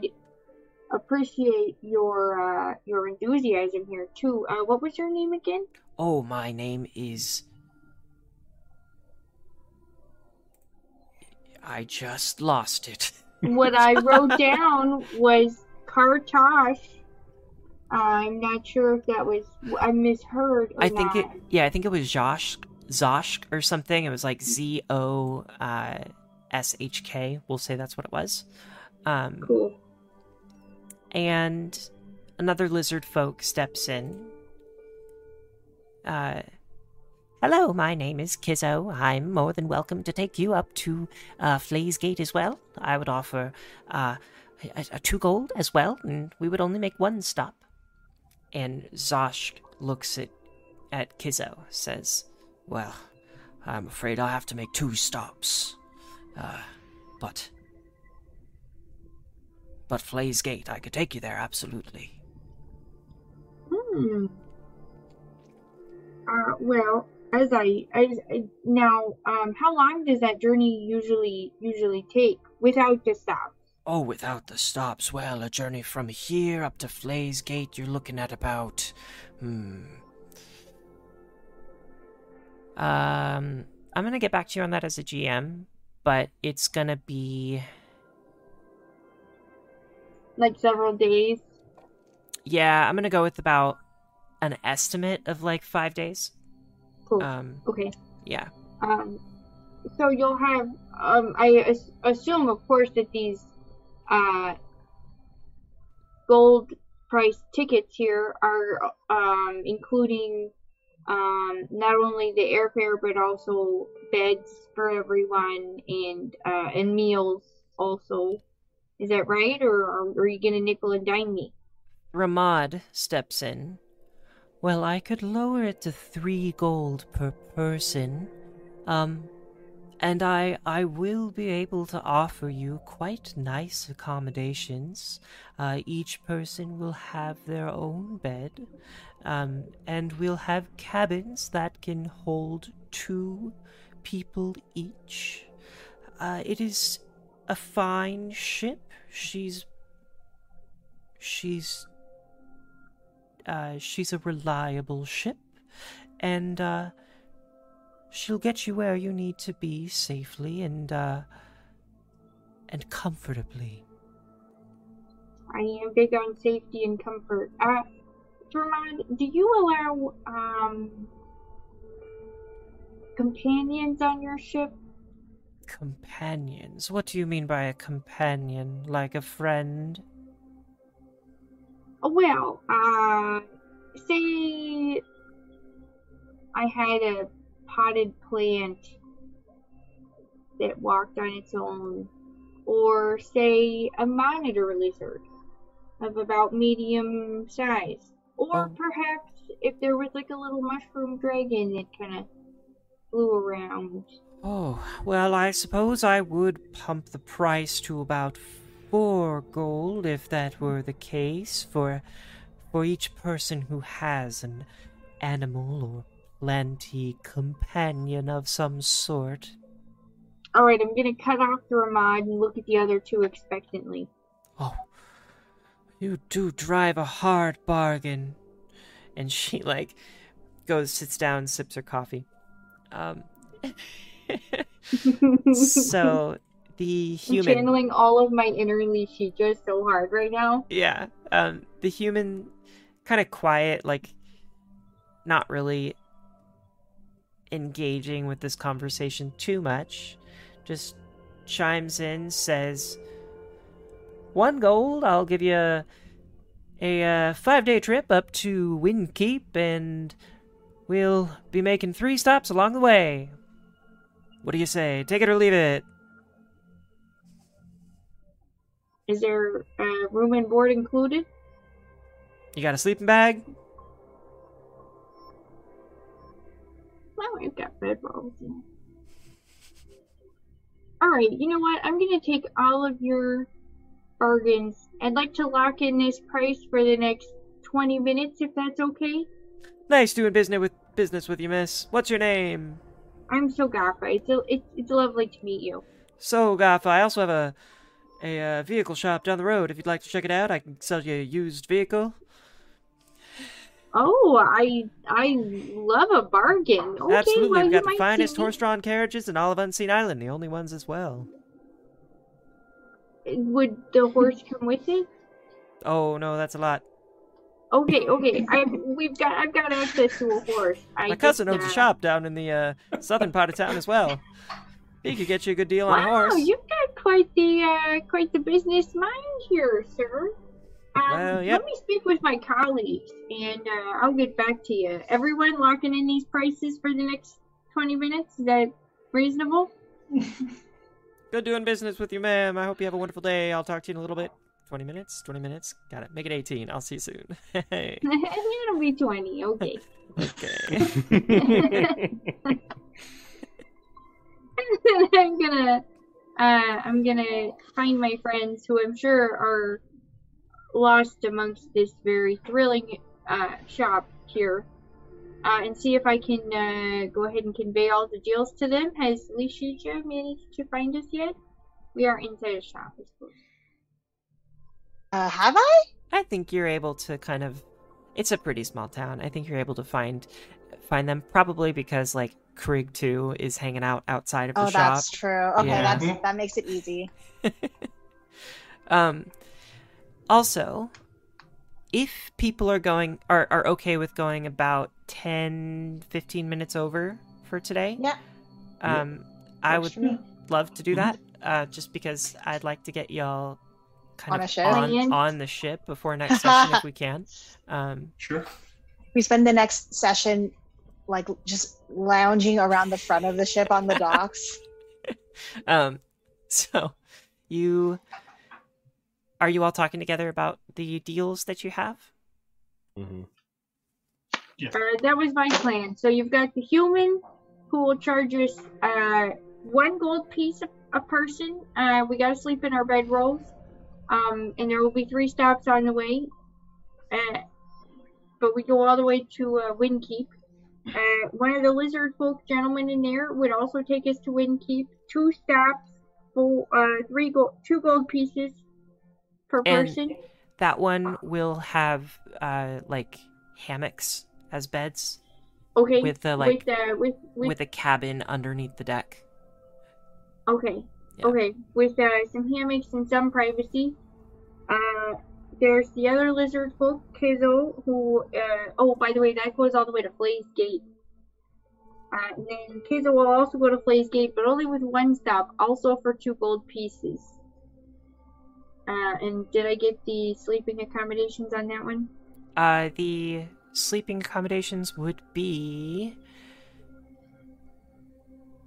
appreciate your uh your enthusiasm here too. Uh, what was your name again? Oh, my name is. I just lost it. (laughs) What I wrote down was Kartosh. I'm not sure if that was I misheard. I think it. Yeah, I think it was Josh, Zoshk or something. It was like Z O uh, S H K. We'll say that's what it was. Um, Cool. and another lizard folk steps in. Uh, hello, my name is Kaszo. I'm more than welcome to take you up to uh, Flay's Gate as well. I would offer uh, a, a two gold as well, and we would only make one stop. And Zosh looks at at Kaszo, says, "Well, I'm afraid I'll have to make two stops. Uh, but but Flay's Gate, I could take you there absolutely." Hmm. Uh, well, as I, as I now, um, how long does that journey usually usually take without the stops? Oh, without the stops, well, a journey from here up to Flay's Gate, you're looking at about, hmm. Um, I'm gonna get back to you on that as a GM, but it's gonna be, Like several days? yeah, I'm gonna go with about an estimate of like five days. Cool. Um, okay. yeah. Um, so you'll have, um, I as- assume, of course, that these, uh, gold price tickets here are, um, including, um, not only the airfare but also beds for everyone and, uh, and meals also. Is that right, or, or are you gonna nickel and dime me? Ramad steps in. Well, I could lower it to three gold per person. Um, and I I will be able to offer you quite nice accommodations. Uh, each person will have their own bed, um, and we'll have cabins that can hold two people each. Uh, it is a fine ship. She's she's uh, she's a reliable ship, and uh, she'll get you where you need to be safely and uh, and comfortably. I am big on safety and comfort. Uh, Vermont, do you allow um companions on your ship? Companions? What do you mean by a companion? Like a friend? Well, uh, say I had a potted plant that walked on its own, or say a monitor lizard of about medium size, or Oh. perhaps if there was like a little mushroom dragon that kind of flew around. Oh, well, I suppose I would pump the price to about four gold if that were the case for for each person who has an animal or plenty companion of some sort. All right, I'm gonna cut off the Ramad and look at the other two expectantly. Oh, you do drive a hard bargain. And she like goes, sits down, sips her coffee. Um, (laughs) so the I'm human, channeling all of my inner Lishi just so hard right now. yeah, um, the human, kind of quiet, like not really engaging with this conversation too much, just chimes in, says, "One gold, I'll give you a, a uh, five-day trip up to Windkeep, and we'll be making three stops along the way. What do you say? Take it or leave it." Is there uh, room and board included? You got a sleeping bag? Well, we've got bedrolls. And... All right, you know what? I'm gonna take all of your bargains. I'd like to lock in this price for the next 20 minutes, if that's okay. Nice doing business with business with you, miss. What's your name? I'm Sogafa. It's a, it's, it's lovely to meet you. Sogafa, I also have a a uh, vehicle shop down the road. If you'd like to check it out, I can sell you a used vehicle. Oh, I I love a bargain. Okay, Absolutely, well, we've got the finest see horse-drawn carriages in all of Unseen Island, the only ones as well. Would the horse come with it? Oh no, that's a lot. Okay, okay. I we've got I've got access to a horse. I My cousin owns a uh, shop down in the uh, southern part of town as well. He could get you a good deal on a Wow, you've got quite the uh, quite the business mind here, sir. Um, Well, yep. Let me speak with my colleagues, and uh, I'll get back to you. Everyone locking in these prices for the next twenty minutes. Is that reasonable? (laughs) Good doing business with you, ma'am. I hope you have a wonderful day. I'll talk to you in a little bit. 20 minutes? 20 minutes? Got it. Make it 18. I'll see you soon. (laughs) Hey. (laughs) It'll be twenty. Okay. okay. (laughs) I'm gonna uh, I'm gonna find my friends who I'm sure are lost amongst this very thrilling uh, shop here, uh, and see if I can uh, go ahead and convey all the deals to them. Has Lishuja managed to find us yet? We are inside a shop, I suppose. Uh, have I? I think you're able to kind of. It's a pretty small town. I think you're able to find find them probably because like Krieg too is hanging out outside of the Oh, shop. that's true. Okay, Yeah. that's Mhm. that makes it easy. (laughs) Um, also, if people are going are, are okay with going about 10, 15 minutes over for today, Yeah. um, I would Works for love to do that. Uh, just because I'd like to get y'all kind On of a on, on the ship before next session if we (laughs) can. Um, Sure. We spend the next session like just lounging around the front of the ship on the docks. (laughs) um, so you are you all talking together about the deals that you have? Mhm. Uh, that was my plan. So you've got the human who will charge us uh, one gold piece a, a person. Uh, we gotta sleep in our bedrolls. Um, and there will be three stops on the way. Uh, but we go all the way to uh, Windkeep. Uh, one of the lizard folk gentlemen in there would also take us to Windkeep. Two stops for uh, three gold, two gold pieces per And- person. That one will have uh like hammocks as beds Okay. with the like with, uh, with, with with a cabin underneath the deck. Okay. Yeah. Okay. With uh, some hammocks and some privacy. Uh, there's the other lizard folk, Kaszo, who. Uh, oh, by the way, that goes all the way to Flay's Gate. Uh, and then Kaszo will also go to Flay's Gate, but only with one stop, also for two gold pieces. Uh, and did I get the sleeping accommodations on that one? Uh the sleeping accommodations would be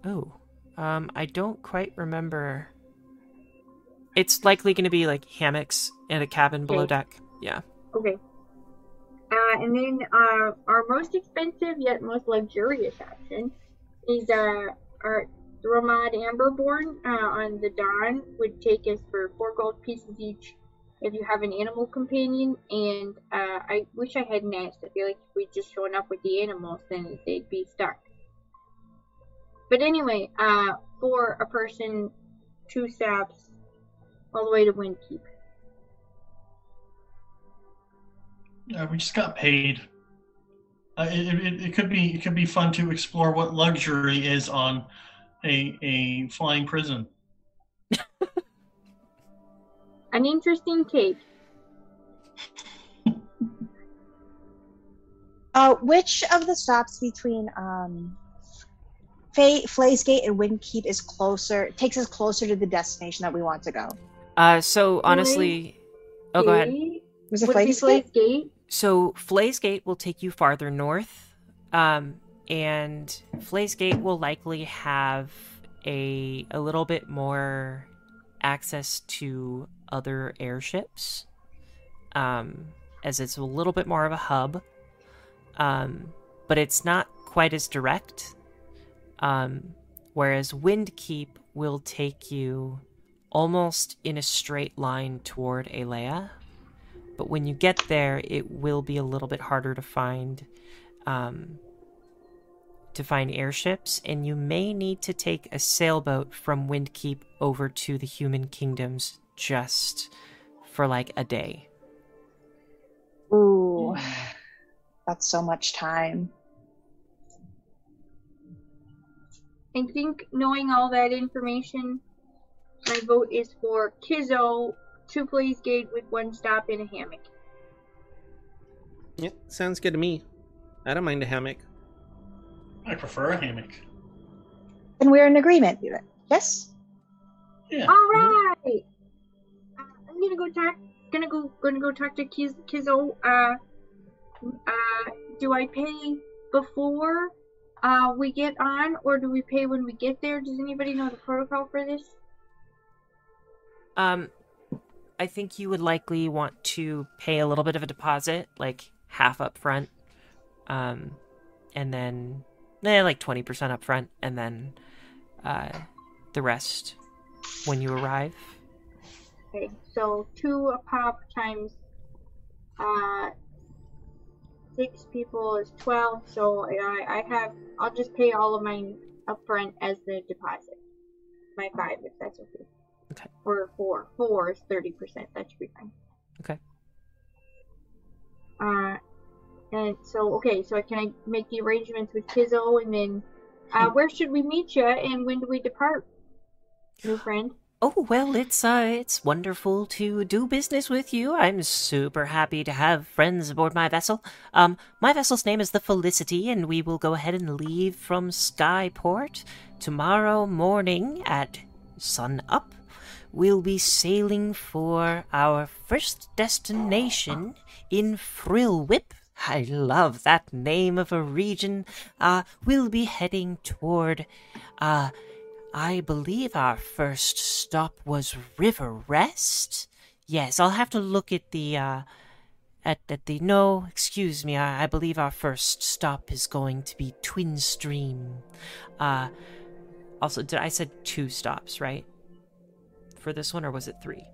Oh. Um I don't quite remember. It's likely going to be like hammocks and a cabin below Okay. deck. Yeah. Okay. Uh, and then uh, our most expensive yet most luxurious option is uh, our Ramad Amberborn uh, on the Dawn would take us for four gold pieces each if you have an animal companion. And uh, I wish I hadn't asked. I feel like if we'd just shown up with the animals, then they'd be stuck. But anyway, uh, for a person, two stops all the way to Windkeep. Uh, we just got paid. Uh, it, it, it could be it could be fun to explore what luxury is on a a flying prison. (laughs) An interesting take. (laughs) Uh, which of the stops between um, Fay, Flaysgate and Windkeep is closer? Takes us closer to the destination that we want to go. Uh so honestly Oh, go ahead. Was it Would it be Gate? So Flay's Gate will take you farther north, um, and Flay's Gate will likely have a a little bit more access to other airships, um, as it's a little bit more of a hub. Um, but it's not quite as direct Um, whereas Windkeep will take you almost in a straight line toward Alea. But when you get there, it will be a little bit harder to find um, to find airships, and you may need to take a sailboat from Windkeep over to the human kingdoms just for like a day. Ooh, (sighs) that's so much time. I think knowing all that information, my vote is for Kaszo, two Flay's Gate with one stop in a hammock. Yep, sounds good to me. I don't mind a hammock. I prefer a hammock. And we're in agreement, yes? Yeah. All right. Uh, I'm gonna go talk. Gonna go. Gonna go talk to Kiz, Kaszo. Uh, uh, do I pay before uh we get on, or do we pay when we get there? Does anybody know the protocol for this? Um, I think you would likely want to pay a little bit of a deposit, like half up front, um, and then eh, like twenty percent up front, and then uh, the rest when you arrive. Okay, so two a pop times uh six people is twelve. So I I have I'll just pay all of mine up front as the deposit. My five, if that's okay. Okay. Or four. Four is thirty percent. That should be fine. Okay. Uh, and so okay, so can I make the arrangements with Kaszo and then uh, where should we meet you and when do we depart, new friend? Oh well, it's uh, it's wonderful to do business with you. I'm super happy to have friends aboard my vessel. Um, my vessel's name is the Felicity, and we will go ahead and leave from Skyport tomorrow morning at sun up. We'll be sailing for our first destination in Flaebrush. I love that name of a region. Uh, we'll be heading toward, uh, I believe our first stop was River Rest. Yes, I'll have to look at the, uh, at, at the, no, excuse me, I, I believe our first stop is going to be Twin Stream. Uh, also, did I said two stops, right? For this one, or was it three?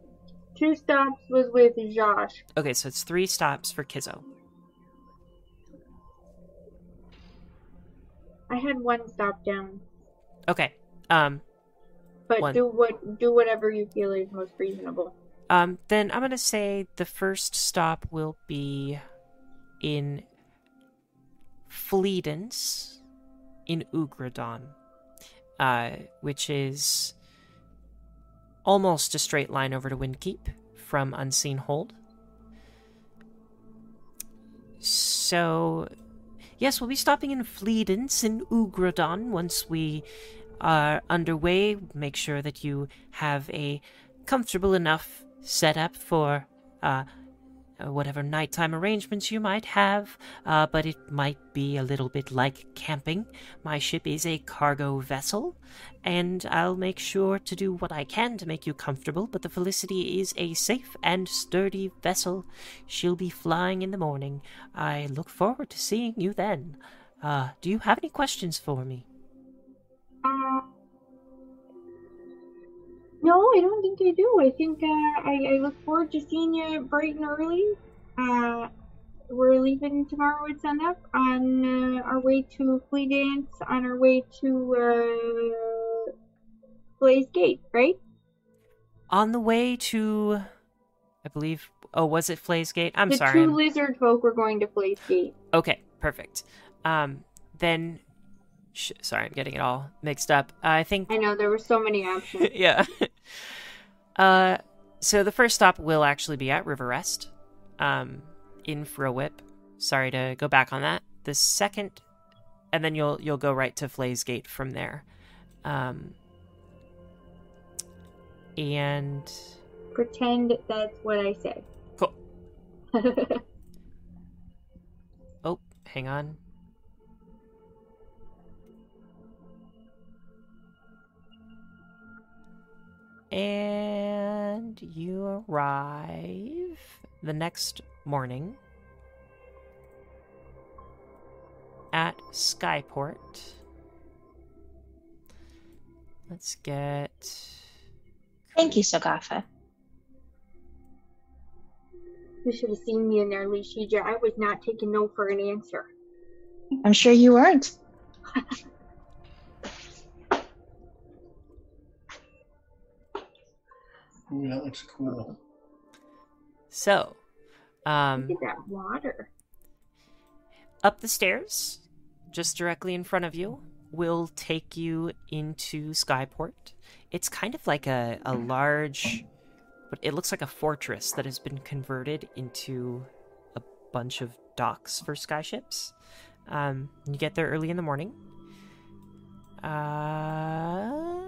Two stops was with Josh. Okay, so it's three stops for Kaszo. I had one stop down, Okay. Um, but One. do what do whatever you feel is most reasonable. um, then I'm gonna say the first stop will be in Fleedence in Ugradon, uh, which is almost a straight line over to Windkeep from Unseen Hold. So, yes, we'll be stopping in Fleedence in Ugradon once we are underway. Make sure that you have a comfortable enough setup for uh, whatever nighttime arrangements you might have, uh, but it might be a little bit like camping. My ship is a cargo vessel, and I'll make sure to do what I can to make you comfortable. But the Felicity is a safe and sturdy vessel. She'll be flying in the morning. I look forward to seeing you then. Uh, do you have any questions for me? No, I don't think I do. I think uh, I, I look forward to seeing you bright and early. Uh, we're leaving tomorrow at sunup on uh, our way to Fleedence, on our way to uh, Flay's Gate, right? On the way to, I believe. Oh, was it Flay's Gate? I'm the sorry. two I'm- lizard folk were going to Flay's Gate. Okay, perfect. Um, then, sh- sorry, I'm getting it all mixed up. I think, I know there were so many options. (laughs) yeah. (laughs) uh, so the first stop will actually be at River Rest, um, in Flaebrush. Sorry to go back on that. The second, and then you'll you'll go right to Flay's Gate from there. Um, and Pretend that's what I said. Cool. (laughs) oh, hang on. And you arrive the next morning at Skyport. let's get. Thank you, Sogafa. You should have seen me in there, Lishija. I was not taking no for an answer. I'm sure you weren't. (laughs) Ooh, that looks cool. So, um, Look at that water. up the stairs, just directly in front of you, will take you into Skyport. It's kind of like a, a large, but it looks like a fortress that has been converted into a bunch of docks for skyships. Um, you get there early in the morning. Uh,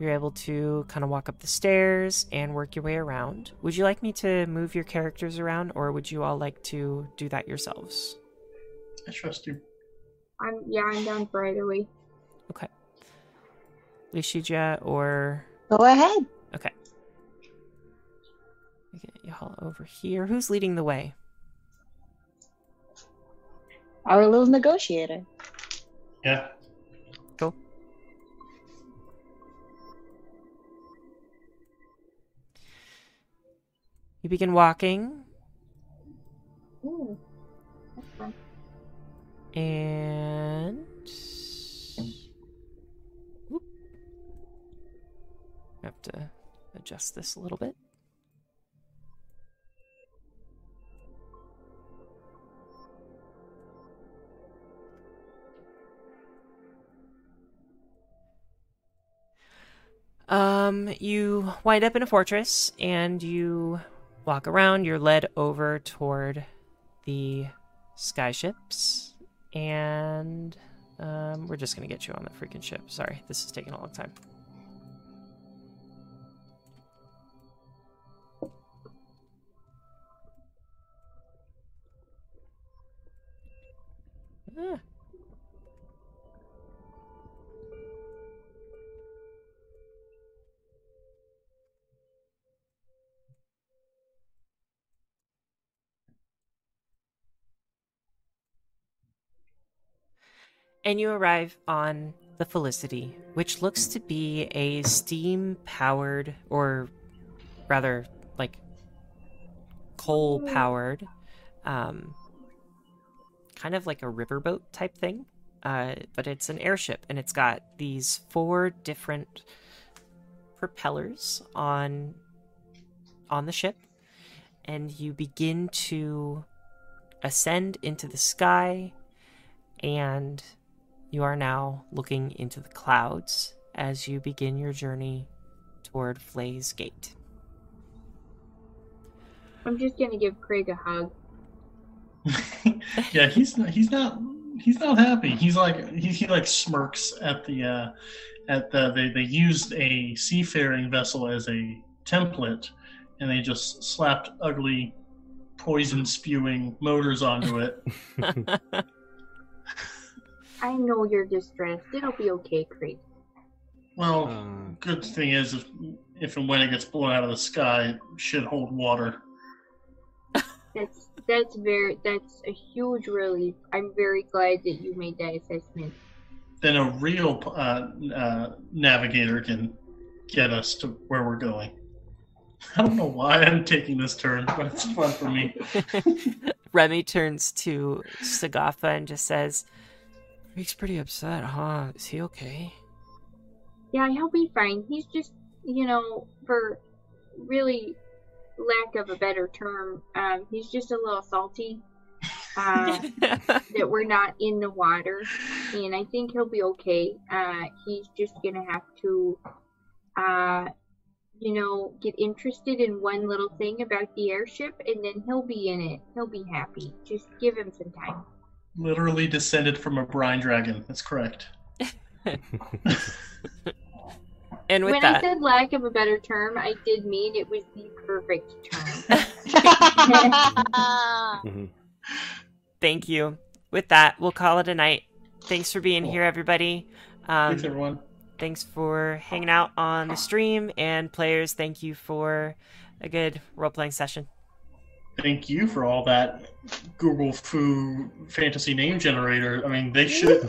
you're able to kind of walk up the stairs and work your way around. Would you like me to move your characters around, or would you all like to do that yourselves? I trust you. I'm yeah, I'm down for either way. Okay. Lishija or Go ahead. okay. We Get y'all over here. Who's leading the way? Our little negotiator. Yeah. You begin walking, Ooh, and Whoop. I have to adjust this a little bit. Um, you wind up in a fortress and you walk around. You're led over toward the skyships, and um, we're just gonna get you on the freaking ship. Sorry, this is taking a long time. Ah. And you arrive on the Felicity, which looks to be a steam powered, or rather, like coal powered, um, kind of like a riverboat type thing. Uh, but it's an airship, and it's got these four different propellers on on the ship, and you begin to ascend into the sky and you are now looking into the clouds as you begin your journey toward Flay's Gate. I'm just gonna give Craig a hug. (laughs) yeah, he's not, he's not he's not happy. He's like he, he like smirks at the uh, at the they they used a seafaring vessel as a template, and they just slapped ugly poison spewing motors onto it. (laughs) I know you're distressed. It'll be okay, Craig. Well, Uh, good thing is if if and when it gets blown out of the sky, it should hold water. That's that's very that's a huge relief. I'm very glad that you made that assessment. Then a real uh, uh, navigator can get us to where we're going. (laughs) I don't know why I'm taking this turn, but it's fun for me. (laughs) Remy turns to Sogafa and just says, Rick's pretty upset, huh? Is he okay? Yeah, he'll be fine. He's just, you know, for really lack of a better term, um, he's just a little salty uh, (laughs) that we're not in the water, and I think he'll be okay. Uh, he's just gonna have to, uh, you know, get interested in one little thing about the airship, and then he'll be in it. He'll be happy. Just give him some time. Literally descended from a brine dragon. That's correct. (laughs) and with when I said lack of a better term, I did mean it was the perfect term. (laughs) mhm. thank you. With that, we'll call it a night. Thanks for being here, everybody. Um, Thanks, everyone. thanks for hanging out on the stream, and players, thank you for a good role playing session. Thank you for all that Google Foo fantasy name generator. I mean, they should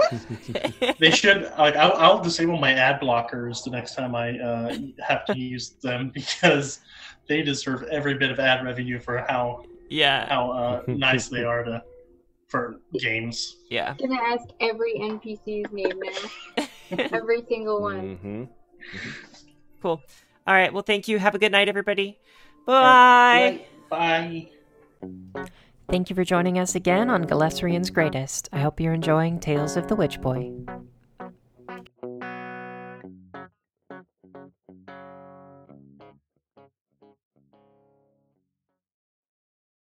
(laughs) they should like I'll, I'll disable my ad blockers the next time I uh, have to use them (laughs) because they deserve every bit of ad revenue for how yeah. how uh, nice they are to for games. Yeah. I'm gonna ask every NPC's name now. (laughs) every single one. Mhm. Cool. All right. Well, thank you. Have a good night, everybody. Bye. Bye. Thank you for joining us again on Galesrian's Greatest. I hope you're enjoying Tales of the Witch Boy.